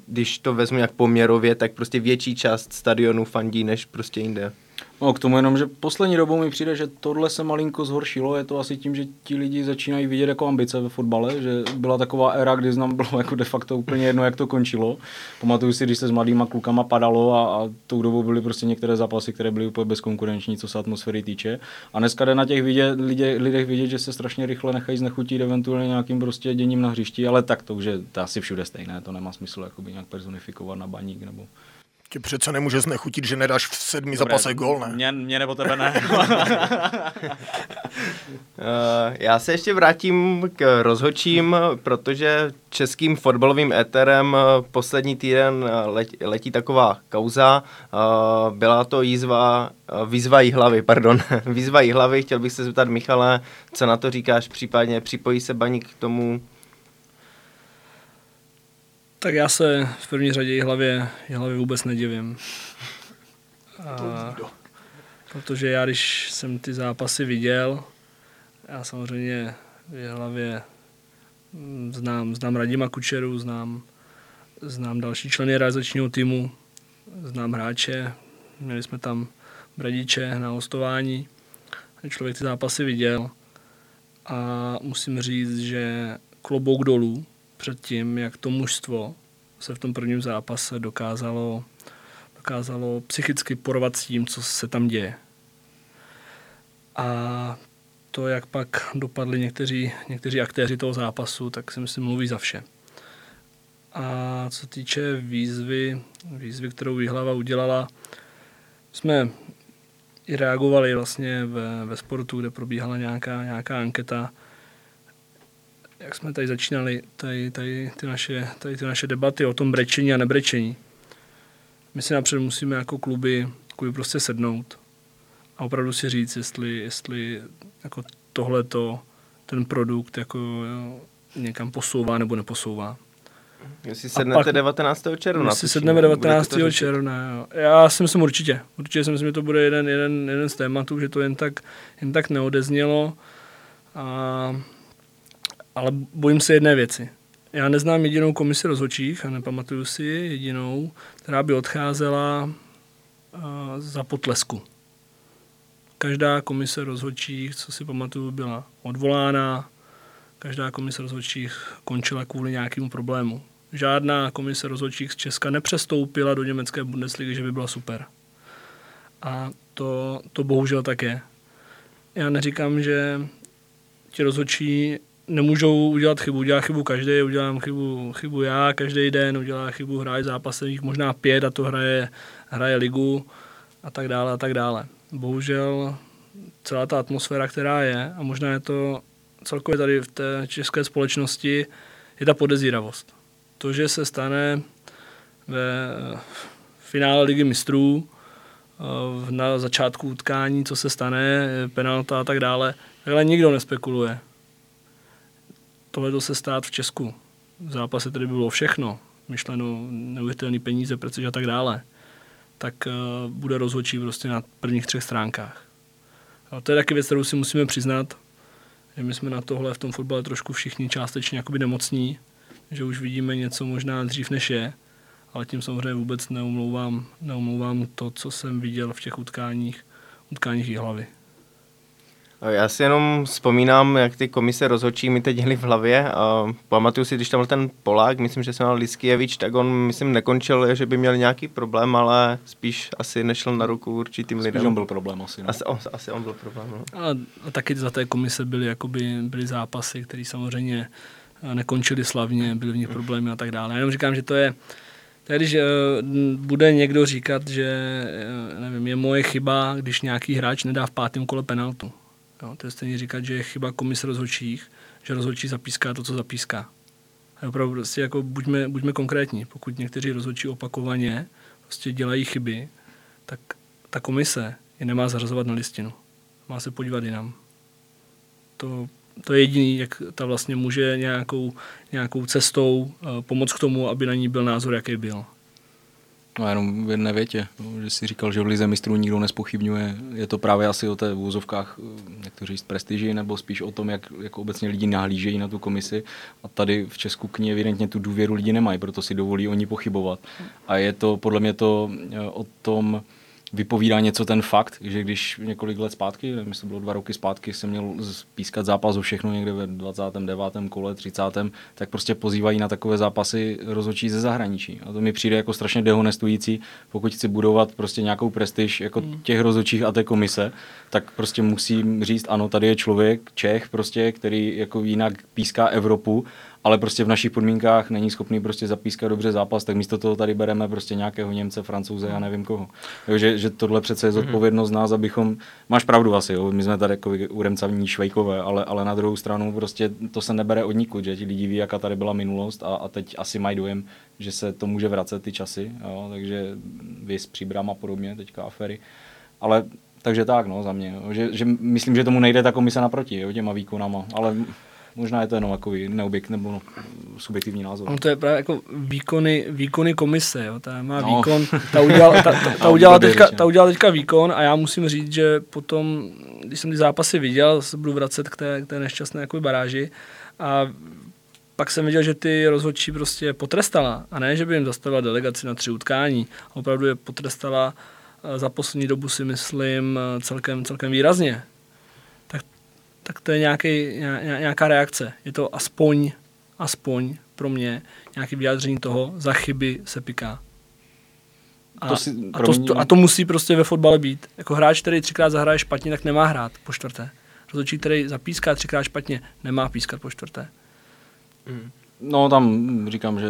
když to vezmu jak poměrově, tak prostě větší část stadionu fandí než prostě jinde. No, k tomu jenom, že poslední dobou mi přijde, že tohle se malinko zhoršilo. Je to asi tím, že ti lidi začínají vidět jako ambice ve fotbale, že byla taková éra, kdy nám bylo jako de facto úplně jedno, jak to končilo. Pamatuju si, když se s mladýma klukama padalo a, a tou dobou byly prostě některé zápasy, které byly úplně bezkonkurenční, co se atmosféry týče. A dneska jde na těch vidět, lidě, lidech vidět, že se strašně rychle nechají znechutit eventuálně nějakým prostě děním na hřišti, ale tak to už je to asi všude stejné, to nemá smysl jakoby nějak personifikovat na baník nebo Tě přece nemůže znechutit, že nedáš v sedmi zápasech gol, ne? Mě, mě nebo tebe ne. Eh, já se ještě vrátím k rozhočím, protože českým fotbalovým éterem eh, poslední týden eh, letí, letí taková kauza. Byla to jízva, výzva jí hlavy, pardon, výzva jí hlavy. Chtěl bych se zeptat Michale, co na to říkáš, případně připojí se Baník k tomu, tak já se v první řadě hlavě, hlavě vůbec nedivím. A, protože já, když jsem ty zápasy viděl, já samozřejmě v hlavě znám, znám Radima Kučeru, znám, znám další členy realizačního týmu, znám hráče, měli jsme tam Bradiče na hostování, člověk ty zápasy viděl a musím říct, že klobouk dolů před tím, jak to mužstvo se v tom prvním zápase dokázalo, dokázalo psychicky porovat s tím, co se tam děje. A to, jak pak dopadli někteří, někteří aktéři toho zápasu, tak si myslím mluví za vše. A co týče výzvy, výzvy, kterou Výhlava udělala, jsme i reagovali vlastně ve, ve sportu, kde probíhala nějaká, nějaká anketa, jak jsme tady začínali, tady, tady, ty naše, tady ty naše debaty o tom brečení a nebrečení. My si napřed musíme jako kluby, kluby prostě sednout a opravdu si říct, jestli, jestli jako tohleto, ten produkt jako jo, někam posouvá nebo neposouvá. Jestli sednete pak, 19. června. Jestli sedneme 19. června, jo. Já si myslím určitě. Určitě si myslím, že to bude jeden, jeden, jeden z tématů, že to jen tak, jen tak neodeznělo. A ale bojím se jedné věci. Já neznám jedinou komisi rozhodčích a nepamatuju si jedinou, která by odcházela uh, za potlesku. Každá komise rozhodčích, co si pamatuju, byla odvolána, každá komise rozhodčích končila kvůli nějakému problému. Žádná komise rozhodčích z Česka nepřestoupila do německé Bundesligy, že by byla super. A to, to bohužel tak je. Já neříkám, že ti rozhodčí nemůžou udělat chybu. Udělá chybu každý, udělám chybu, chybu já každý den, udělá chybu hráč zápasových možná pět a to hraje, hraje ligu a tak dále a tak dále. Bohužel celá ta atmosféra, která je, a možná je to celkově tady v té české společnosti, je ta podezíravost. To, že se stane ve finále ligy mistrů, na začátku utkání, co se stane, penalta a tak dále, takhle nikdo nespekuluje tohle se stát v Česku. V zápase tedy bylo všechno, myšleno neuvěřitelné peníze, protože a tak dále, tak uh, bude rozhodčí prostě na prvních třech stránkách. A to je taky věc, kterou si musíme přiznat, že my jsme na tohle v tom fotbale trošku všichni částečně jakoby nemocní, že už vidíme něco možná dřív než je, ale tím samozřejmě vůbec neumlouvám, neumlouvám to, co jsem viděl v těch utkáních, utkáních hlavy. Já si jenom vzpomínám, jak ty komise rozhodčí mi teď děli v hlavě. A pamatuju si, když tam byl ten Polák, myslím, že se jmenal Liskievič, tak on, myslím, nekončil, že by měl nějaký problém, ale spíš asi nešel na ruku určitým spíš lidem. on byl problém asi. No. Asi, on, asi on byl problém. No. A, a taky za té komise byly, jakoby, byly zápasy, které samozřejmě nekončily slavně, byly v nich problémy a tak dále. Já jenom říkám, že to je, je, když uh, bude někdo říkat, že nevím, je moje chyba, když nějaký hráč nedá v pátém kole penaltu Jo, to je stejně říkat, že je chyba komise rozhodčích, že rozhodčí zapíská to, co zapíská. A opravdu prostě jako buďme, buďme konkrétní. Pokud někteří rozhodčí opakovaně prostě dělají chyby, tak ta komise je nemá zařazovat na listinu. Má se podívat jinam. To to je jediný, jak ta vlastně může nějakou, nějakou cestou uh, pomoct k tomu, aby na ní byl názor, jaký byl. No jenom v jedné větě, že si říkal, že v Lize mistrů nikdo nespochybňuje. Je to právě asi o té vůzovkách, jak to říct, prestiži, nebo spíš o tom, jak, jak obecně lidi nahlížejí na tu komisi. A tady v Česku k ní evidentně tu důvěru lidi nemají, proto si dovolí oni pochybovat. A je to podle mě to eh, o tom, vypovídá něco ten fakt, že když několik let zpátky, nevím, jestli bylo dva roky zpátky, jsem měl pískat zápas o všechno někde ve 29. kole, 30. tak prostě pozývají na takové zápasy rozhodčí ze zahraničí. A to mi přijde jako strašně dehonestující, pokud chci budovat prostě nějakou prestiž jako hmm. těch rozhodčích a té komise, tak prostě musím říct, ano, tady je člověk, Čech prostě, který jako jinak píská Evropu ale prostě v našich podmínkách není schopný prostě zapískat dobře zápas, tak místo toho tady bereme prostě nějakého Němce, Francouze, já nevím koho. Takže že tohle přece je zodpovědnost nás, abychom, máš pravdu asi, jo, my jsme tady jako uremcavní švejkové, ale, ale na druhou stranu prostě to se nebere od nikud, že ti lidi ví, jaká tady byla minulost a, a teď asi mají dojem, že se to může vracet ty časy, jo, takže vys příbram a podobně, teďka afery. Ale takže tak, no, za mě. Jo. Že, že, myslím, že tomu nejde ta komise naproti, jo, těma výkonama, ale Možná je to jenom takový neobjekt nebo no, subjektivní názor. No to je právě jako výkony, výkony komise, jo. Ta má no. výkon, ta udělala, ta, ta, ta, udělala teďka, ta udělala teďka výkon a já musím říct, že potom, když jsem ty zápasy viděl, se budu vracet k té, k té nešťastné jako baráži a pak jsem viděl, že ty rozhodčí prostě potrestala a ne, že by jim zastavila delegaci na tři utkání. Opravdu je potrestala eh, za poslední dobu si myslím eh, celkem, celkem výrazně tak to je nějaký, nějaká reakce. Je to aspoň, aspoň pro mě nějaké vyjádření toho, za chyby se piká. A to, si, a, to, to, a to musí prostě ve fotbale být. Jako hráč, který třikrát zahraje špatně, tak nemá hrát po čtvrté. Rozhodčí, který zapíská třikrát špatně, nemá pískat po čtvrté. Hmm. No tam říkám, že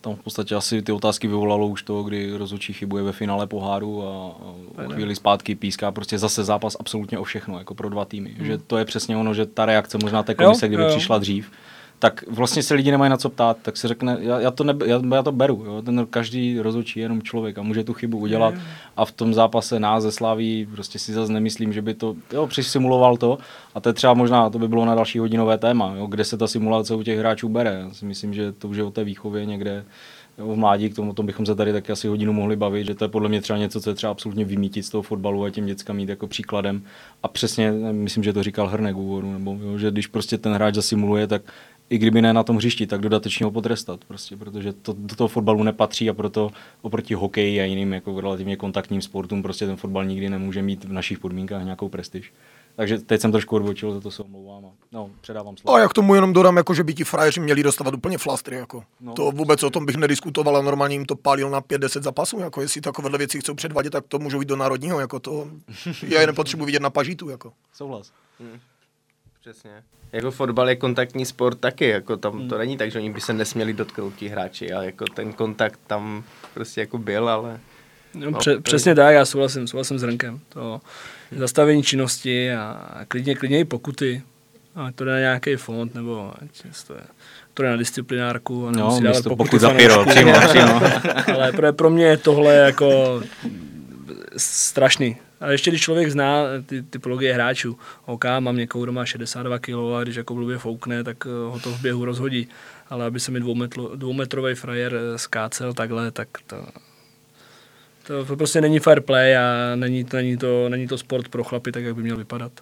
tam v podstatě asi ty otázky vyvolalo už to, kdy rozhodčí chybuje ve finále poháru a, a o chvíli zpátky píská prostě zase zápas absolutně o všechno, jako pro dva týmy. Hmm. Že to je přesně ono, že ta reakce možná té komise, jo, kdyby jo. přišla dřív, tak vlastně se lidi nemají na co ptát, tak se řekne, já, já, to, nebe, já, já to beru, jo? ten každý rozhodčí je jenom člověk a může tu chybu udělat a v tom zápase nás ze Slaví prostě si zase nemyslím, že by to, jo, přisimuloval to a to je třeba možná, to by bylo na další hodinové téma, jo? kde se ta simulace u těch hráčů bere, já si myslím, že to už je o té výchově někde, v mládí, k tomu tom bychom se tady taky asi hodinu mohli bavit, že to je podle mě třeba něco, co je třeba absolutně vymítit z toho fotbalu a těm dětskám mít jako příkladem. A přesně, myslím, že to říkal Hrnek úvodu, nebo jo, že když prostě ten hráč zasimuluje, tak i kdyby ne na tom hřišti, tak dodatečně ho potrestat, prostě, protože to do toho fotbalu nepatří a proto oproti hokeji a jiným jako relativně kontaktním sportům prostě ten fotbal nikdy nemůže mít v našich podmínkách nějakou prestiž. Takže teď jsem trošku odbočil, za to se omlouvám. No, předávám slovo. A jak tomu jenom dodám, jako že by ti frajeři měli dostávat úplně flastry. Jako. No. To vůbec o tom bych nediskutoval a normálně jim to pálil na 5-10 zápasů. Jako jestli takovéhle věci chcou předvádět, tak to můžou jít do národního. Jako to, já je nepotřebuji vidět na pažitu. Jako. Souhlas. Hmm. Přesně. Jako fotbal je kontaktní sport taky, jako tam hmm. to není tak, že oni by se nesměli dotknout ti hráči a jako ten kontakt tam prostě jako byl, ale... No, pře- přesně tak, já souhlasím, souhlasím s Renkem. To zastavení činnosti a klidně, klidně i pokuty. A to jde na nějaký fond, nebo to je, to jde na disciplinárku. A no, dávat pokud, pokud za pyro, přímo, přímo. Ale pro, pro mě je tohle jako strašný. A ještě když člověk zná ty typologie hráčů, OK, mám někoho, kdo má 62 kg a když jako blbě foukne, tak eh, ho to v běhu rozhodí. Ale aby se mi dvoumetro, dvoumetrový frajer eh, skácel takhle, tak to, to, to prostě není fair play a není, není, to, není to sport pro chlapy, tak jak by měl vypadat.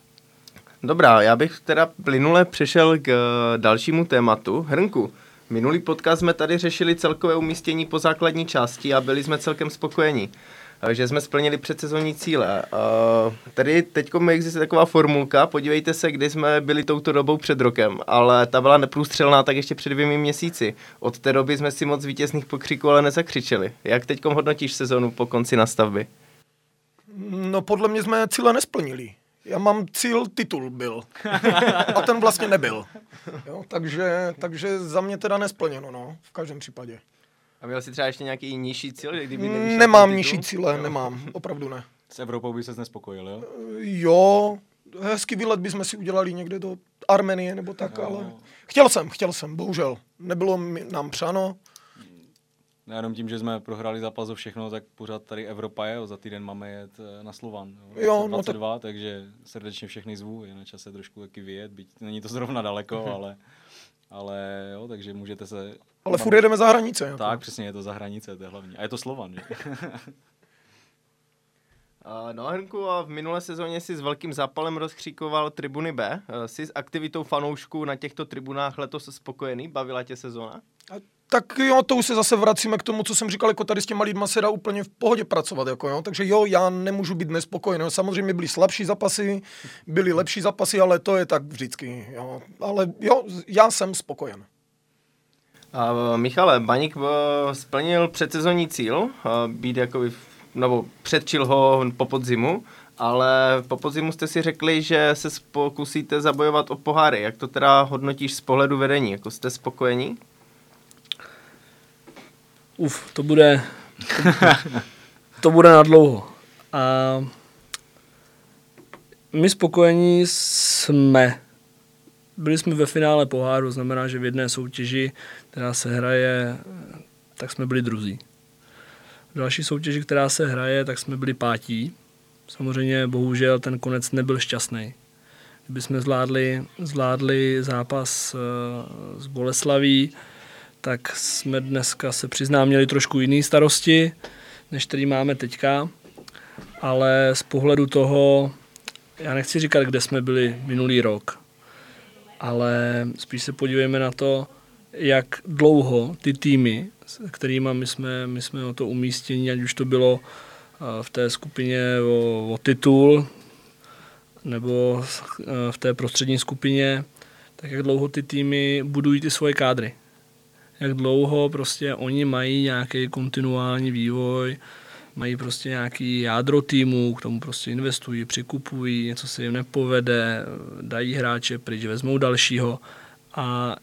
Dobrá, já bych teda plynule přešel k eh, dalšímu tématu. Hrnku, minulý podcast jsme tady řešili celkové umístění po základní části a byli jsme celkem spokojení. Že jsme splnili předsezonní cíle. Tady teď existuje taková formulka, podívejte se, kdy jsme byli touto dobou před rokem, ale ta byla neprůstřelná tak ještě před dvěmi měsíci. Od té doby jsme si moc vítězných pokřiků ale nezakřičeli. Jak teď hodnotíš sezonu po konci nastavby? No podle mě jsme cíle nesplnili. Já mám cíl, titul byl. A ten vlastně nebyl. Jo, takže, takže za mě teda nesplněno, no, v každém případě. A měl jsi třeba ještě nějaký nižší cíl? Kdyby nemám nižší cíle, jo. nemám, opravdu ne. S Evropou by se nespokojil, jo? Jo, hezký výlet bychom si udělali někde do Armenie nebo tak, no. ale chtěl jsem, chtěl jsem, bohužel. Nebylo mi nám přáno. Jenom tím, že jsme prohráli zápas o všechno, tak pořád tady Evropa je, za týden máme jet eh, na Slovan. Jo, Jo, no 22, no takže srdečně všechny zvu, je na čase trošku taky vyjet, byť není to zrovna daleko, ale, ale jo, takže můžete se... Ale furt jedeme za hranice. Jako. Tak, přesně, je to za hranice, to je hlavní. A je to Slovan, že? Uh, No Hrnku, a v minulé sezóně si s velkým zápalem rozkříkoval tribuny B. Uh, Jsi s aktivitou fanoušků na těchto tribunách letos spokojený? Bavila tě sezóna? Tak jo, to už se zase vracíme k tomu, co jsem říkal, jako tady s těma lidma se dá úplně v pohodě pracovat, jako jo. Takže jo, já nemůžu být nespokojený. No, Samozřejmě byly slabší zápasy, byly lepší zápasy, ale to je tak vždycky, jo. Ale jo, já jsem spokojen. A Michale, Baník eh, splnil předsezonní cíl, eh, být jakoby, nebo předčil ho po podzimu, ale po podzimu jste si řekli, že se pokusíte zabojovat o poháry. Jak to teda hodnotíš z pohledu vedení? Jako jste spokojení? Uf, to bude, to bude na dlouho. A my spokojení jsme. Byli jsme ve finále poháru, znamená, že v jedné soutěži, která se hraje, tak jsme byli druzí. V další soutěži, která se hraje, tak jsme byli pátí. Samozřejmě, bohužel, ten konec nebyl šťastný. Kdyby jsme zvládli, zvládli zápas eh, s Boleslaví, tak jsme dneska se přiznám měli trošku jiný starosti, než který máme teďka, ale z pohledu toho, já nechci říkat, kde jsme byli minulý rok, ale spíš se podívejme na to, jak dlouho ty týmy, kterými my jsme, my jsme o to umístění, ať už to bylo eh, v té skupině o, o titul, nebo eh, v té prostřední skupině, tak jak dlouho ty týmy budují ty svoje kádry jak dlouho prostě oni mají nějaký kontinuální vývoj, mají prostě nějaký jádro týmu, k tomu prostě investují, přikupují, něco se jim nepovede, dají hráče pryč, vezmou dalšího a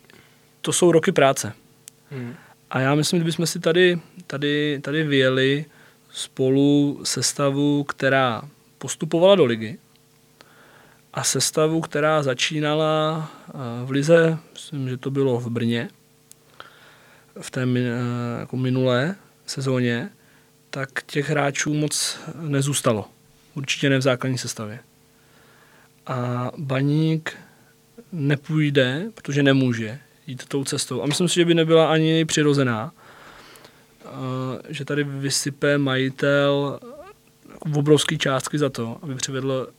to jsou roky práce. Hmm. A já myslím, kdybychom si tady, tady, tady vyjeli spolu sestavu, která postupovala do ligy a sestavu, která začínala eh, v lize, myslím, že to bylo v Brně, v té eh, jako minulé sezóně, tak těch hráčů moc nezůstalo. Určitě ne v základní sestavě. A Baník nepůjde, protože nemůže jít tou cestou. A myslím si, že by nebyla ani přirozená, eh, že tady vysype majitel jako obrovský částky za to, aby přivedl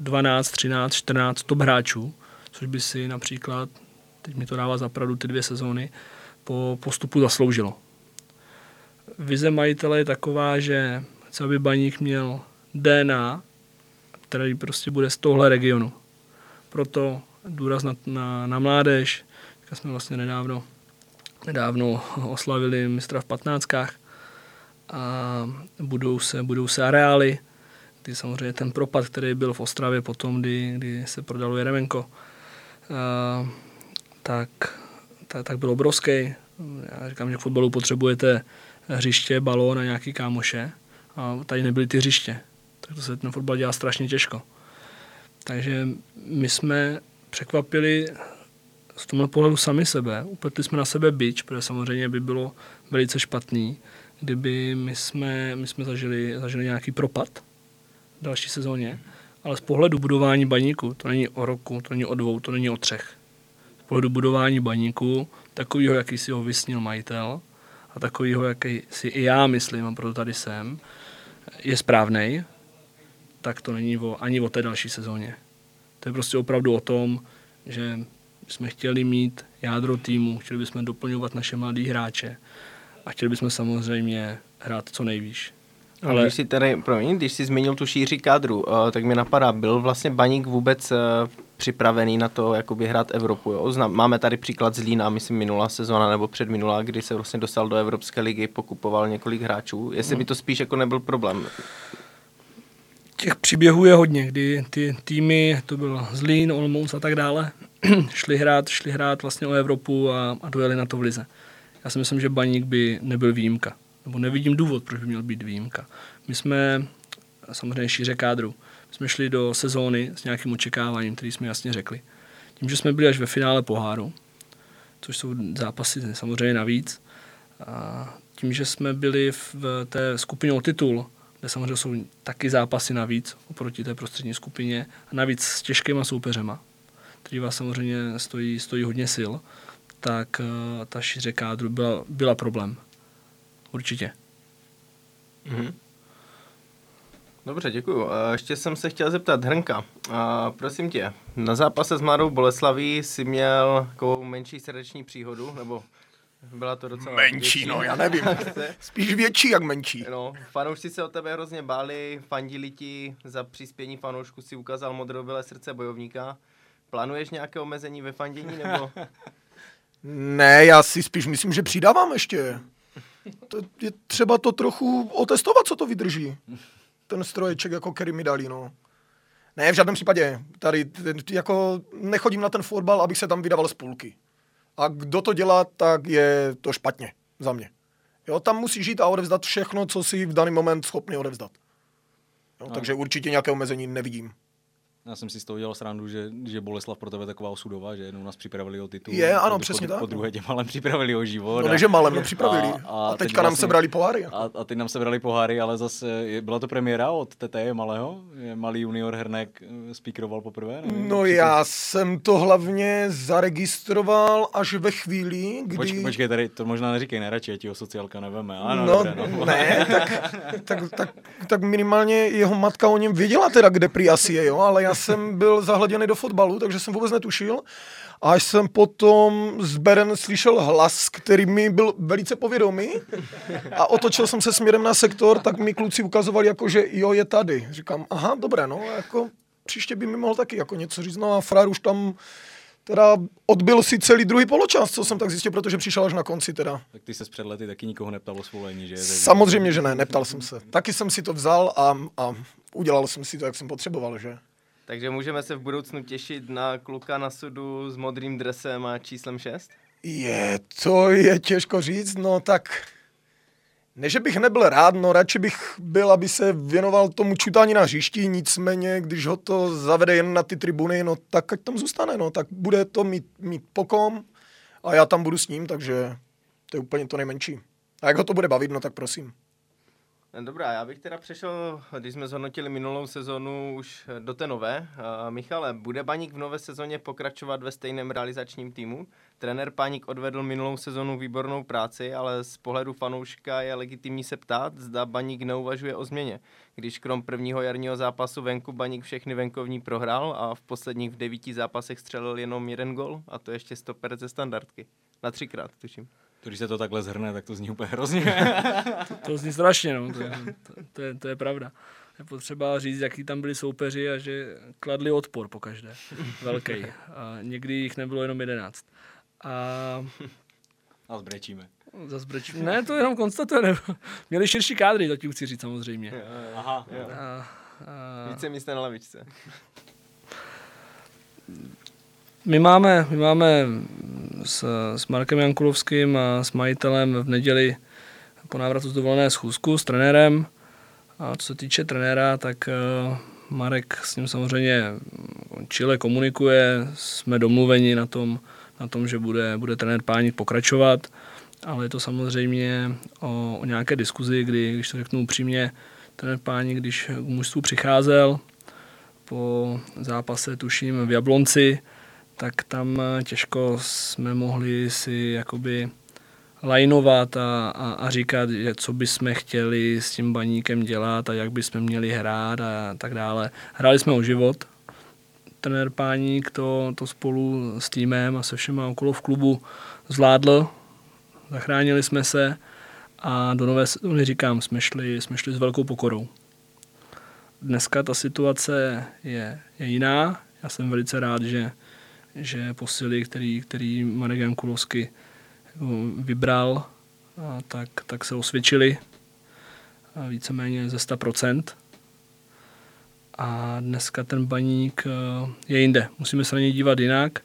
12, 13, 14 top hráčů, což by si například, teď mi to dává zapravdu ty dvě sezóny, po postupu zasloužilo. Vize majitele je taková, že chce, aby baník měl DNA, který prostě bude z tohle regionu. Proto důraz na, na, na mládež. Teďka jsme vlastně nedávno, nedávno oslavili mistra v patnáctkách a budou se, budou se areály, kdy samozřejmě ten propad, který byl v Ostravě potom, kdy, kdy se prodalo Jeremenko, a, tak, tak, tak byl obrovský. Já říkám, že v fotbalu potřebujete hřiště, balón a nějaký kámoše a tady nebyly ty hřiště. Tak to se ten fotbal dělá strašně těžko. Takže my jsme překvapili z tomhle pohledu sami sebe. Upletli jsme na sebe bič, protože samozřejmě by bylo velice špatný, kdyby my jsme, my jsme zažili, zažili nějaký propad v další sezóně. Ale z pohledu budování baníku, to není o roku, to není o dvou, to není o třech. Pohledu budování baníku, takovýho, jaký si ho vysnil majitel a takovýho, jaký si i já myslím, a proto tady jsem, je správný, tak to není o, ani o té další sezóně. To je prostě opravdu o tom, že jsme chtěli mít jádro týmu, chtěli bychom doplňovat naše mladé hráče a chtěli bychom samozřejmě hrát co nejvíš. Ale když si tady, promiň, když jsi zmínil tu šíři kádru, uh, tak mi napadá, byl vlastně Baník vůbec uh, připravený na to, jakoby hrát Evropu. Jo? Znám, máme tady příklad z Lína, myslím minulá sezóna nebo předminulá, kdy se vlastně dostal do Evropské ligy, pokupoval několik hráčů. Jestli by to spíš jako nebyl problém. těch příběhů je hodně, kdy ty týmy, to byl Zlín, Olmouc a tak dále, šli hrát, šli hrát vlastně o Evropu a, a dojeli na to v lize. Já si myslím, že Baník by nebyl výjimka. Nebo nevidím důvod, proč by měl být výjimka. My jsme samozřejmě šíře kádru. Jsme šli do sezóny s nějakým očekáváním, který jsme jasně řekli. Tím, že jsme byli až ve finále poháru, což jsou zápasy samozřejmě navíc, a tím, že jsme byli v té skupině o titul, kde samozřejmě jsou taky zápasy navíc oproti té prostřední skupině, a navíc s těžkýma soupeřema, který vás samozřejmě stojí, stojí hodně sil, tak uh, ta šíře kádru byla, byla problém. Určitě. Mm-hmm. Dobře, děkuju. Ještě jsem se chtěl zeptat, Hrnka, a prosím tě, na zápase s Mladou Boleslaví si měl takovou menší srdeční příhodu, nebo byla to docela Menší, větší, no já nevím. Spíš větší jak menší. No, fanoušci se o tebe hrozně báli, fandili ti, za přispění fanoušku si ukázal modrobile srdce bojovníka. Plánuješ nějaké omezení ve fandění, nebo... Ne, já si spíš myslím, že přidávám ještě. To je třeba to trochu otestovat, co to vydrží. Ten stroječek, jako který mi dali, no. Ne, v žádném případě. Tady ten, jako nechodím na ten fotbal, abych se tam vydával z půlky. A kdo to dělá, tak je to špatně za mě. Jo, tam musí žít a odevzdat všechno, co si v daný moment schopný odevzdat. Jo, No. takže určitě nějaké omezení nevidím. Já jsem si z toho dělal srandu, že, že Boleslav pro tebe je taková osudová, že jednou nás připravili o titul. Je, ano, po, přesně po, tak, Po druhé tě malem připravili o život. No je malem, no připravili. a- A, a a teď teďka nám vlastně- sebrali poháry. jako. A, a teď nám sebrali poháry, ale zase je- byla to premiéra od TT malého? Je malý junior Hernek eh, speakeroval poprvé? Nevím, No to- já jsem to hlavně zaregistroval až ve chvíli, kdy... Poč, počkej, tady to možná neříkej, ne, radši, ať ti ho sociálka neveme. Ano, no, dobré, no. ne, tak, tak, tak, tak, minimálně jeho matka o něm věděla teda, kde prý asi je, jo, ale já jsem byl zahleděný do fotbalu, takže jsem vůbec netušil. A až jsem potom z Beren slyšel hlas, který mi byl velice povědomý a otočil jsem se směrem na sektor, tak mi kluci ukazovali jako, že jo, je tady. Říkám, aha, dobré, no, jako příště by mi mohl taky jako něco říct, no a Frar už tam teda odbil si celý druhý poločas, co jsem tak zjistil, protože přišel až na konci teda. Tak ty se před lety taky nikoho neptal o svolení, že? Samozřejmě, že ne, neptal jsem se. Taky jsem si to vzal a, a udělal jsem si to, jak jsem potřeboval, že? Takže můžeme se v budoucnu těšit na kluka na sudu s modrým dresem a číslem 6? Je, to je těžko říct, no tak... Ne, že bych nebyl rád, no radši bych byl, aby se věnoval tomu čutání na hřišti, nicméně, když ho to zavede jen na ty tribuny, no tak ať tam zůstane, no tak bude to mít, mít pokom a já tam budu s ním, takže to je úplně to nejmenší. A jak ho to bude bavit, no tak prosím. Dobrá, já bych teda přešel, když jsme zhodnotili minulou sezonu, už do té nové. Michale, bude Baník v nové sezóně pokračovat ve stejném realizačním týmu? Trenér Páník odvedl minulou sezonu výbornou práci, ale z pohledu fanouška je legitimní se ptát, zda Baník neuvažuje o změně. Když krom prvního jarního zápasu venku Baník všechny venkovní prohrál a v posledních v devíti zápasech střelil jenom jeden gol, a to ještě stoper ze standardky. Na třikrát, tuším. To, když se to takhle zhrne, tak to zní úplně hrozně. To zní strašně, no. To je, to, to, je, to je pravda. Je potřeba říct, jaký tam byli soupeři a že kladli odpor po každé. Velký. A někdy jich nebylo jenom jedenáct. A A zbrečíme. zase breč... Ne, to jenom konstatujeme. Měli širší kádry, to ti chci říct samozřejmě. Aha. A, a, Více místa na lavičce. My máme, my máme s, s Markem Jankulovským a s majitelem v neděli po návratu z dovolené schůzku s trenérem. A co se týče trenéra, tak eh, Marek s ním samozřejmě čile komunikuje, jsme domluveni na tom, na tom že bude, bude trenér Páník pokračovat, ale je to samozřejmě o, o nějaké diskuzi, kdy, když to řeknu upřímně, trenér Páník, když k mužstvu přicházel po zápase, tuším, v Jablonci, tak tam eh, těžko jsme mohli si jakoby lajnovat a, a, a říkat, co bychom chtěli s tím baníkem dělat a jak bychom měli hrát a tak dále. Hráli jsme o život. Trenér Páník to, to spolu s týmem a se všema okolo v klubu zvládl. Zachránili jsme se a do nové sezóny říkám, jsme šli, jsme šli s velkou pokorou. Dneska ta situace je, je jiná. Já jsem velice rád, že, že posily, který, který Marek Jankulovský vybral, a tak, tak se osvědčili víceméně ze 100%. A dneska ten baník eh, je jinde. Musíme se na něj dívat jinak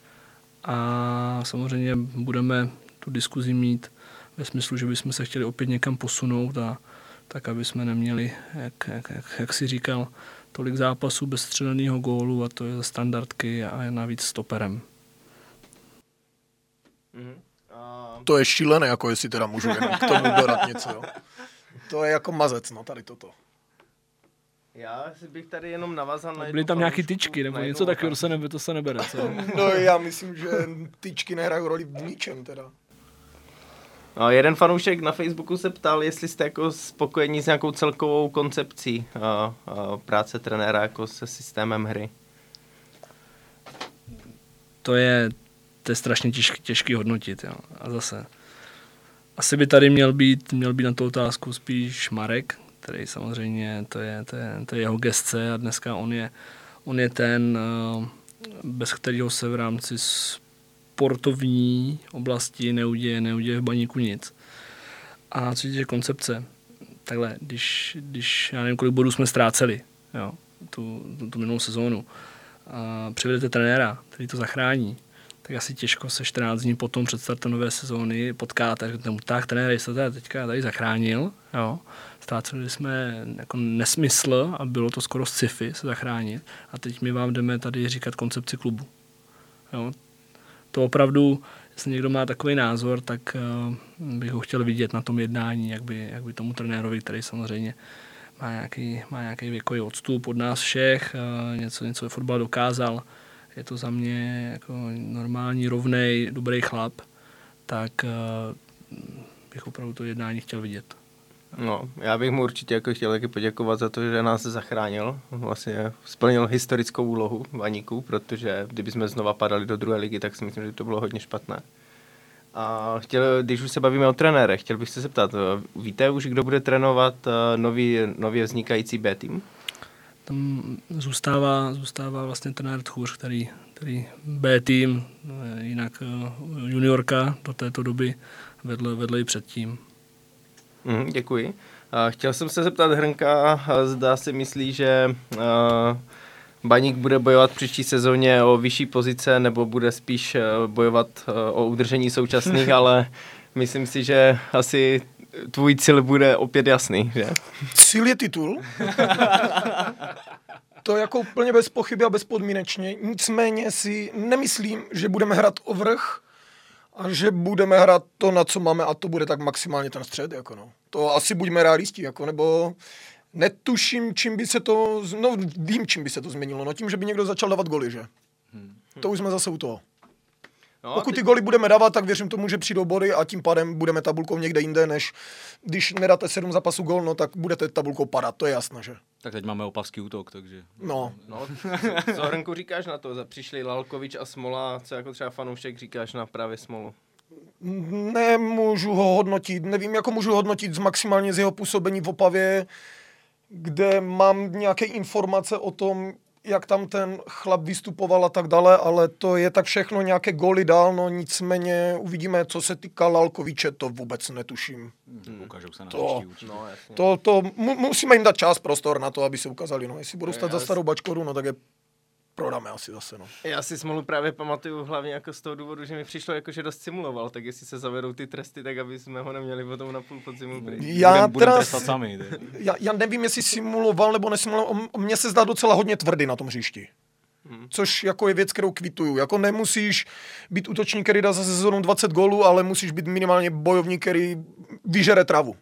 a samozřejmě budeme tu diskuzi mít ve smyslu, že bychom se chtěli opět někam posunout a tak, aby jsme neměli, jak, jak, jak, jak si říkal, tolik zápasů bez střeleného gólu a to je za standardky a navíc stoperem. Mhm. A To je šílené, jako jestli teda můžu jenom k tomu dodat něco, jo. To je jako mazec, no, tady toto. Já si bych tady jenom navazal na Byly tam nějaký tyčky nebo něco takového, se, nebe, to se nebere, co? No já myslím, že tyčky nehrají roli v ničem teda. No, jeden fanoušek na Facebooku se ptal, jestli jste jako spokojení s nějakou celkovou koncepcí a, a práce trenéra jako se systémem hry. To je, to je strašně těžký, těžký hodnotit. Jo. A zase, asi by tady měl být, měl být na tu otázku spíš Marek, který samozřejmě, to je, to je, to je jeho gestce a dneska on je, on je ten, eh, bez kterého se v rámci sportovní oblasti neuděje, neuděje v baníku nic. A co je koncepce, takhle, když, když já nevím, kolik bodů jsme ztráceli, jo, tu, tu, tu minulou sezónu, a přivedete trenéra, který to zachrání, tak asi těžko se 14 dní potom před startem nové sezóny potkáte řeknete mu, tak trenér, jste tady teďka tady zachránil, jo, ztráceli jsme jako nesmysl a bylo to skoro sci-fi se zachránit a teď my vám jdeme tady říkat koncepci klubu. Jo, to opravdu, jestli někdo má takový názor, tak uh, bych ho chtěl vidět na tom jednání, jak by, jak by tomu trenérovi, který samozřejmě má nějaký, má nějaký věkový odstup od nás všech, uh, něco, něco ve fotbal dokázal, je to za mě jako normální, rovnej, dobrý chlap, tak uh, bych opravdu to jednání chtěl vidět. No, já bych mu určitě jako chtěl taky poděkovat za to, že nás zachránil. Vlastně splnil historickou úlohu Vaníku, protože kdyby jsme znova padali do druhé ligy, tak si myslím, že to bylo hodně špatné. A chtěl, když už se bavíme o trenére, chtěl bych se zeptat, víte už, kdo bude trénovat eh, nový, nově vznikající B tým? Tam zůstává, zůstává vlastně trenér Tchůř, který, který B tým, eh, jinak eh, juniorka do této doby vedle, vedle i předtím. Mm, děkuji. Chtěl jsem se zeptat Hrnka, zda si myslí, že Baník bude bojovat příští sezóně o vyšší pozice nebo bude spíš bojovat o udržení současných, ale myslím si, že asi tvůj cíl bude opět jasný, že? Cíl je titul. to jako úplně bez pochyby a bezpodmínečně. Nicméně si nemyslím, že budeme hrát o vrch, a že budeme hrát to, na co máme a to bude tak maximálně ten střed, jako no. To asi buďme realisti, jako, nebo netuším, čím by se to, no vím, čím by se to změnilo, no tím, že by někdo začal dávat goly, že? Hmm. To už jsme zase u toho. No, Pokud ty goly budeme dávat, tak věřím tomu, že přijdou body a tím pádem budeme tabulkou někde jinde, než když nedáte sedm zápasů gol, no tak budete tabulkou padat, to je jasné, že? Tak teď máme opavský útok, takže... No. no co Hrnku říkáš na to? Přišli Lalkovič a Smola, co jako třeba fanoušek říkáš na právě Smolu? Nemůžu ho hodnotit, nevím, jako můžu hodnotit z maximálně z jeho působení v Opavě, kde mám nějaké informace o tom, jak tam ten chlap vystupoval a tak dále, ale to je tak všechno nějaké goly dál, no nicméně uvidíme, co se týká Lalkoviče, to vůbec netuším. Hmm. Ukážou se na to, no, to, to, mu, musíme jim dát čas, prostor na to, aby se ukázali, no, jestli budou stát za starou bačkoru, no tak je prodáme asi zase. No. Já si Smolu právě pamatuju hlavně jako z toho důvodu, že mi přišlo jako, že dost simuloval, tak jestli se zavedou ty tresty, tak aby jsme ho neměli potom na půl podzimu pryč. Já, budem, teda, sami, já, já, nevím, jestli simuloval nebo nesimuloval, mně se zdá docela hodně tvrdý na tom hřišti. Hmm. Což jako je věc, kterou kvituju. Jako nemusíš být útočník, který dá za sezónu 20 gólů, ale musíš být minimálně bojovník, který vyžere travu.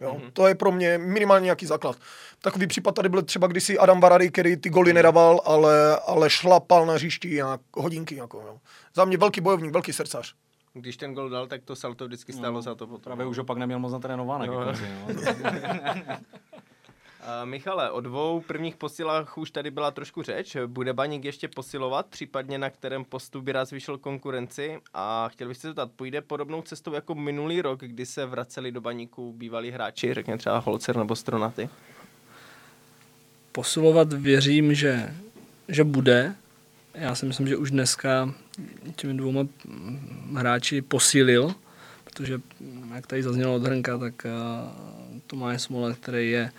Jo? Mm-hmm. To je pro mě minimálně nějaký základ. Takový případ tady byl třeba kdysi Adam Varady, který ty goly nedával, ale, ale šlapal na hřišti a hodinky. Jako, jo. Za mě velký bojovník, velký srdcař. Když ten gol dal, tak to salto vždycky stálo no, za to potom. Právě už ho pak neměl moc natrénované. No. no. Michale, o dvou prvních posilách už tady byla trošku řeč. Bude Baník ještě posilovat, případně na kterém postu by rád zvýšil konkurenci? A chtěl bych se zeptat, půjde podobnou cestou jako minulý rok, kdy se vraceli do Baníku bývalí hráči, řekněme třeba Holcer nebo Stronaty? Posilovat věřím, že, že bude. Já si myslím, že už dneska těmi dvouma hráči posílil, protože, jak tady zaznělo od Hrnka, tak Tomáš Smola, který je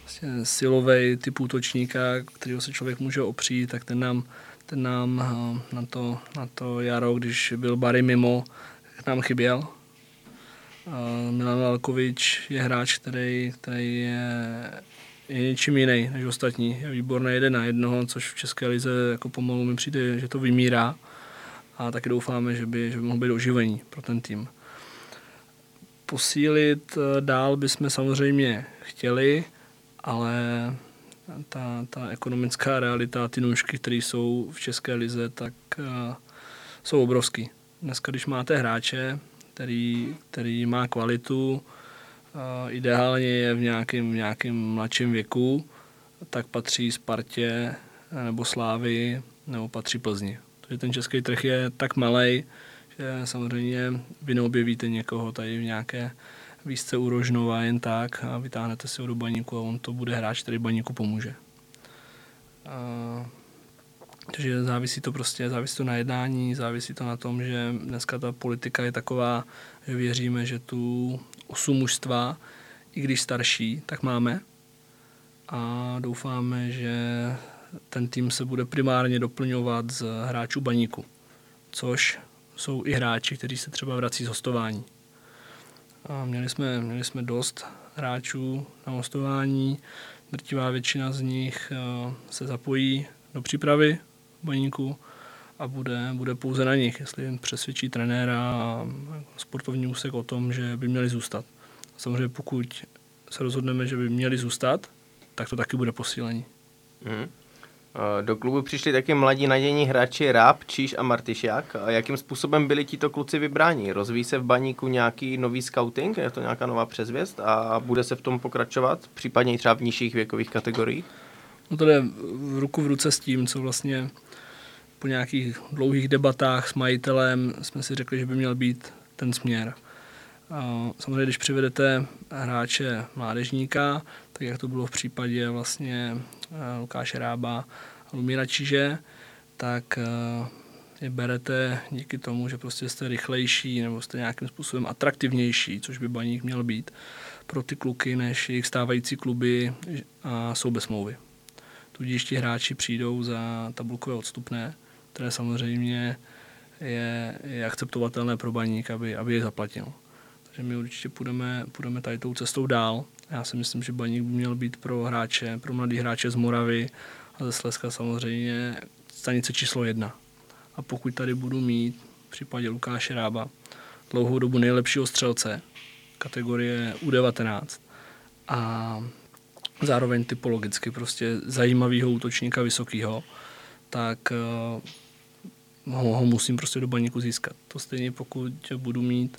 vlastně silový typ útočníka, kterého se člověk může opřít, tak ten nám, ten nám eh, na, to, na to jaro, když byl Barry mimo, tak nám chyběl. Uh, Milan Valkovič je hráč, který, který je, je něčím jiný než ostatní. Je výborný jeden na jednoho, což v České lize jako pomalu mi přijde, že to vymírá. A taky doufáme, že by, že by mohl být oživení pro ten tým. posílit eh, dál bychom samozřejmě chtěli, ale ta, ta ekonomická realita, ty nůžky, které jsou v České lize, tak uh, jsou obrovský. Dneska, když máte hráče, který, který má kvalitu, ideálně je v nějakém, v nějakém mladším věku, tak patří Spartě nebo Slávy nebo patří Plzni. Takže ten český trh je tak malý, že samozřejmě vy neobjevíte někoho tady v nějaké výzce u Rožnova jen tak a vytáhnete si ho do baníku a on to bude hráč, který baníku pomůže. A, takže závisí to prostě, závisí to na jednání, závisí to na tom, že dneska ta politika je taková, že věříme, že tu osu mužstva, i když starší, tak máme. A doufáme, že ten tým se bude primárně doplňovat z hráčů baníku, což jsou i hráči, kteří se třeba vrací z hostování. A měli jsme, měli jsme dost hráčů na hostování, drtivá většina z nich eh, se zapojí do přípravy baníku a bude, bude pouze na nich, jestli jim přesvědčí trenéra a sportovní úsek o tom, že by měli zůstat. Samozřejmě pokud se rozhodneme, že by měli zůstat, tak to taky bude posílení. Mm. Do klubu přišli taky mladí nadějní hráči Ráb, Číš a Martyšák. A jakým způsobem byli tito kluci vybráni? Rozvíjí se v baníku nějaký nový scouting? Je to nějaká nová přezvěst? A bude se v tom pokračovat? Případně i třeba v nižších věkových kategoriích? No to jde v ruku v ruce s tím, co vlastně po nějakých dlouhých debatách s majitelem jsme si řekli, že by měl být ten směr. Samozřejmě, když přivedete hráče mládežníka, tak jak to bylo v případě vlastně eh, Lukáše Rába a Lumíra Čiže, tak eh, je berete díky tomu, že prostě jste rychlejší nebo jste nějakým způsobem atraktivnější, což by baník měl být pro ty kluky, než jejich stávající kluby a jsou bez smlouvy. Tudíž ti hráči přijdou za tabulkové odstupné, které samozřejmě je, je akceptovatelné pro baník, aby, aby je zaplatil. Takže my určitě půjdeme, půjdeme tady tou cestou dál já si myslím, že baník by měl být pro hráče, pro mladý hráče z Moravy a ze Slezska samozřejmě stanice číslo jedna. A pokud tady budu mít v případě Lukáše Rába dlouhou dobu nejlepšího střelce kategorie U19 a zároveň typologicky prostě zajímavého útočníka vysokého, tak uh, ho, ho musím prostě do baníku získat. To stejně pokud budu mít,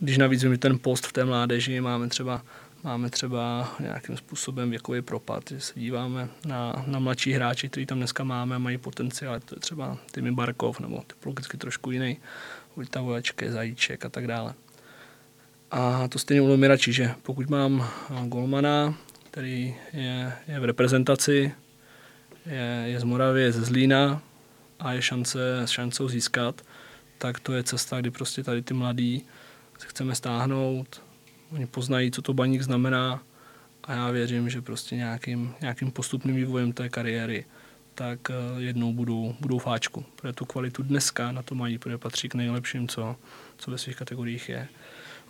když navíc ten post v té mládeži, máme třeba máme třeba nějakým způsobem věkový propad, že se díváme na, na mladší hráči, kteří tam dneska máme, mají potenciál, to je třeba Timi Barkov nebo typologicky trošku jiný, Vojta Voječke, Zajíček a tak dále. A to stejně u Lomira že pokud mám golmana, který je, je v reprezentaci, je, je z Moravy, je ze Zlína a je šance, šancou získat, tak to je cesta, kdy prostě tady ty mladí se chceme stáhnout, Oni poznají, co to baník znamená a já věřím, že prostě nějakým, nějakým postupným vývojem té kariéry tak eh, jednou budou, budou fáčku. Protože tu kvalitu dneska na to mají, protože patří k nejlepším, co, co ve svých kategoriích je.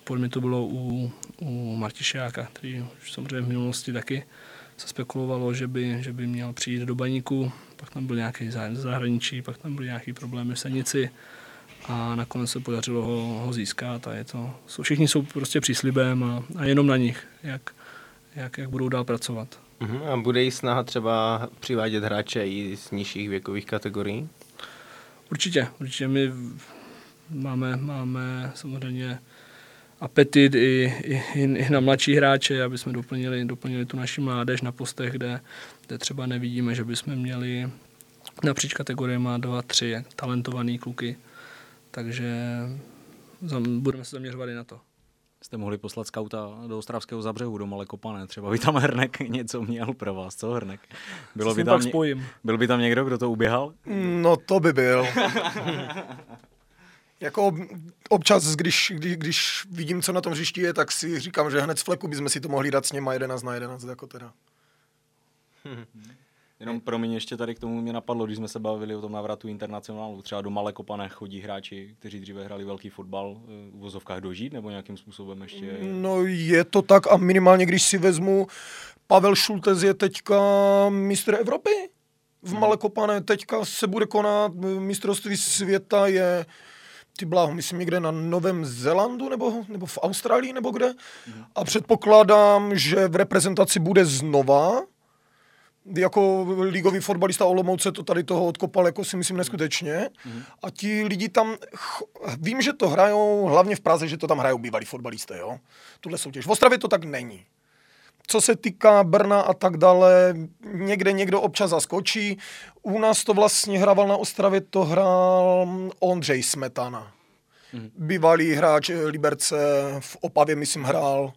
Podle mě to bylo u, u Martišáka, který už samozřejmě v minulosti taky se spekulovalo, že by, že by měl přijít do baníku, pak tam byl nějaký zájem zahraničí, pak tam byly nějaké problémy v Senici a nakonec se podařilo ho, ho získat a je to, všichni jsou prostě příslibem a, a jenom na nich, jak, jak, jak budou dál pracovat. Uh-huh. A bude jí snaha třeba přivádět hráče i z nižších věkových kategorií? Určitě, určitě my máme, máme samozřejmě apetit i, i, i na mladší hráče, aby jsme doplnili, doplnili tu naši mládež na postech, kde, kde třeba nevidíme, že bychom měli napříč kategoriemi 2, 3 talentovaný kluky, takže budeme se zaměřovat i na to. Jste mohli poslat skauta do Ostravského zabřehu, do Malé Kopané. Třeba by tam Hrnek něco měl pro vás. Co Hrnek? Bylo by tam, spojím. Byl by tam někdo, kdo to uběhal? No to by byl. jako občas, když, když, když, vidím, co na tom hřišti je, tak si říkám, že hned z fleku bychom si to mohli dát s něma 11 na 11, jako teda. Jenom pro mě ještě tady k tomu mě napadlo, když jsme se bavili o tom návratu internacionálu. Třeba do Malé Kopané chodí hráči, kteří dříve hrali velký fotbal, eh, v vozovkách dožít nebo nějakým způsobem ještě? No je to tak a minimálně když si vezmu, Pavel Šultez je teďka mistr Evropy v hmm. Malé Kopané, teďka se bude konat mistrovství světa, je ty bláho, myslím někde na Novém Zélandu nebo, nebo v Austrálii nebo kde. A předpokládám, že v reprezentaci bude znova. Jako ligový fotbalista Olomouce to tady toho odkopal, jako si myslím neskutečně. A ti lidi tam, ch- vím, že to hrajou, hlavně v Praze, že to tam hrajou bývalí fotbalisté, jo. Tuhle soutěž. V Ostravě to tak není. Co se týká Brna a tak dále, někde někdo občas zaskočí. U nás to vlastně hrával na Ostravě, to hrál Ondřej Smetana. Bývalý hráč Liberce v Opavě, myslím, hrál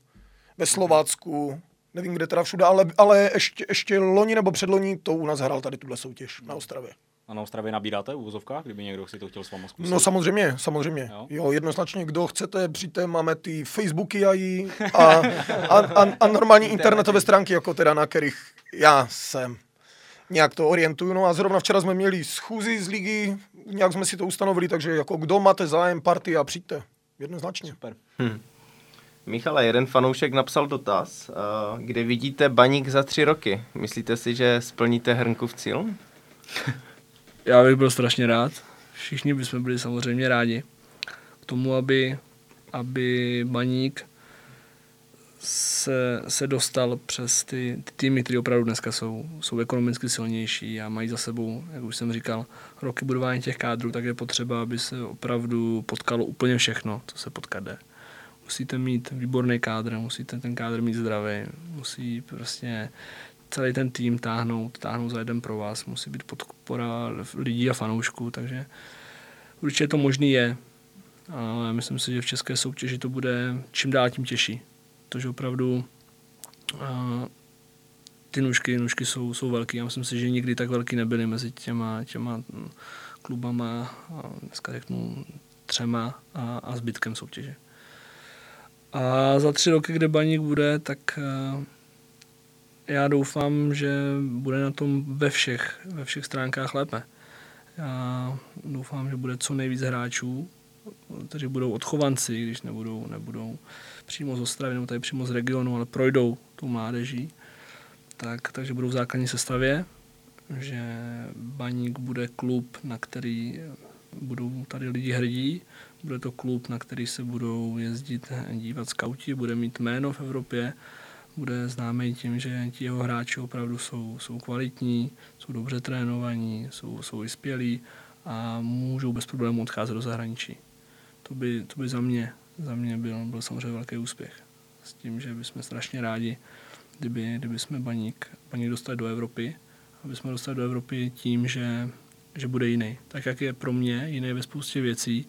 ve Slovácku. Nevím, kde teda všude, ale, ale ještě, ještě loni nebo předloni to u nás hrál tady tuhle soutěž na Ostravě. A na Ostravě nabíráte v úvozovkách, kdyby někdo si to chtěl s váma zkusit? No samozřejmě, samozřejmě. Jo? Jo, jednoznačně, kdo chcete, přijďte, máme ty Facebooky a, a, a, a, a normální internetové stránky, jako teda na kterých já jsem nějak to orientuju. No a zrovna včera jsme měli schůzi z ligy, nějak jsme si to ustanovili, takže jako kdo máte zájem, party a přijďte. Jednoznačně. Super. Michale, jeden fanoušek napsal dotaz, eh, kde vidíte baník za tři roky. Myslíte si, že splníte Hrnkův cíl? Já bych byl strašně rád. Všichni bychom byli samozřejmě rádi k tomu, aby, aby baník se, se dostal přes ty, ty týmy, které opravdu dneska jsou, jsou ekonomicky silnější a mají za sebou, jak už jsem říkal, roky budování těch kádrů, tak je potřeba, aby se opravdu potkalo úplně všechno, co se potkat jde. Musíte mít výborný kádr, musíte ten kádr mít zdravý, musí prostě celý ten tým táhnout, táhnout za jeden pro vás, musí být podpora lidí a fanoušků, takže určitě to možný je, ale myslím si, že v české soutěži to bude čím dál tím těžší. Protože opravdu a, ty nůžky, nůžky jsou, jsou velký. Já myslím si, že nikdy tak velký nebyly mezi těma, těma mm, klubama, a dneska řeknu třema a, a zbytkem soutěže. A za tři roky, kde baník bude, tak a, já doufám, že bude na tom ve všech, ve všech stránkách lépe. Já doufám, že bude co nejvíc hráčů, kteří budou odchovanci, když nebudou, nebudou přímo z Ostravy nebo tady přímo z regionu, ale projdou tu mládeží, tak, takže budou v základní sestavě, že Baník bude klub, na který budou tady lidi hrdí, bude to klub, na který se budou jezdit dívat skauti, bude mít jméno v Evropě, bude známý tím, že ti jeho hráči opravdu jsou, jsou kvalitní, jsou dobře trénovaní, jsou, jsou vyspělí a můžou bez problémů odcházet do zahraničí. To by, to by za mě, za mě byl, byl samozřejmě velký úspěch. S tím, že bychom strašně rádi, kdyby, kdyby jsme baník, baník dostali do Evropy, aby jsme dostali do Evropy tím, že, že bude jiný. Tak, jak je pro mě jiný ve spoustě věcí,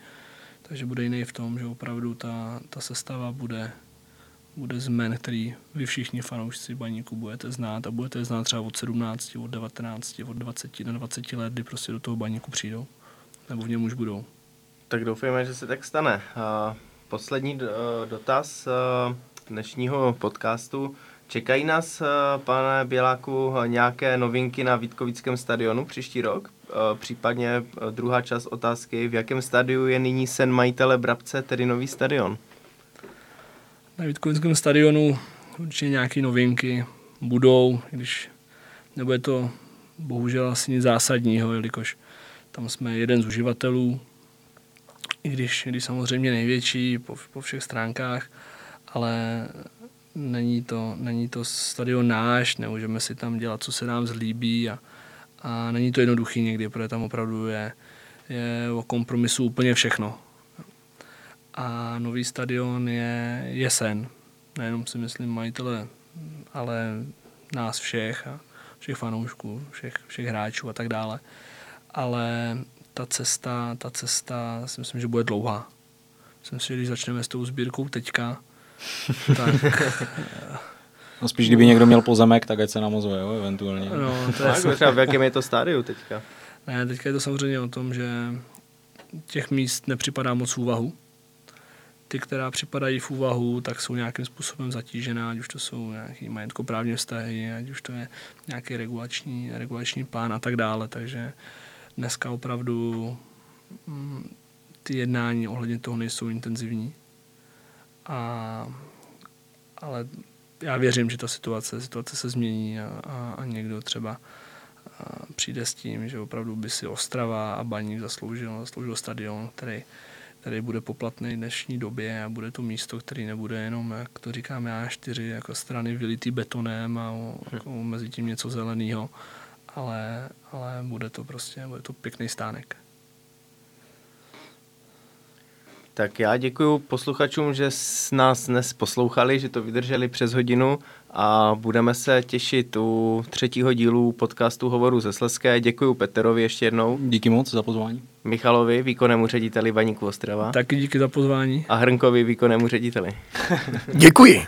takže bude jiný v tom, že opravdu ta, ta sestava bude, bude zmen, který vy všichni fanoušci baníku budete znát a budete znát třeba od 17, od 19, od 20 na 20 let, kdy prostě do toho baníku přijdou. Nebo v něm už budou. Tak doufejme, že se tak stane. Poslední d- dotaz eh, dnešního podcastu. Čekají nás, eh, pane Běláku, nějaké novinky na Vítkovickém stadionu příští rok? Případně druhá část otázky, v jakém stadiu je nyní sen majitele Brabce, tedy nový stadion? Na Vítkovickém stadionu určitě nějaké novinky budou, když nebude to bohužel asi nic zásadního, jelikož tam jsme jeden z uživatelů, i když, když samozřejmě největší po, po všech stránkách, ale není to, není to stadion náš, nemůžeme si tam dělat, co se nám zlíbí a, a není to jednoduchý někdy, protože tam opravdu je, je o kompromisu úplně všechno. A nový stadion je, je sen. Nejenom si myslím majitele, ale nás všech a všech fanoušků, všech, všech hráčů a tak dále. Ale ta cesta, ta cesta si myslím, že bude dlouhá. Myslím si, že když začneme s tou sbírkou teďka, tak No spíš, kdyby někdo měl pozemek, tak ať se nám ozve, jo, eventuálně. no, to je jako třeba v jakém je to stádiu teďka? Ne, teďka je to samozřejmě o tom, že těch míst nepřipadá moc úvahu. Ty, která připadají v úvahu, tak jsou nějakým způsobem zatížená, ať už to jsou nějaké majetkoprávní vztahy, ať už to je nějaký regulační, regulační plán a tak dále. Takže dneska opravdu mm, ty jednání ohledně toho nejsou intenzivní. A, ale já věřím, že ta situace, situace se změní a, a, a někdo třeba a přijde s tím, že opravdu by si Ostrava a Baník zasloužil, zasloužil stadion, který, který bude poplatný dnešní době a bude to místo, který nebude jenom, jak to říkáme, A4, jako strany vylitý betonem a o, jako mezi tím něco zeleného, ale, ale bude to prostě, bude to pěkný stánek. Tak já děkuji posluchačům, že s nás dnes poslouchali, že to vydrželi přes hodinu a budeme se těšit u třetího dílu podcastu Hovoru ze Sleské. Děkuji Peterovi ještě jednou. Díky moc za pozvání. Michalovi, výkonnému řediteli Baníku Ostrava. Taky díky za pozvání. A Hrnkovi, výkonnému řediteli. Děkuji.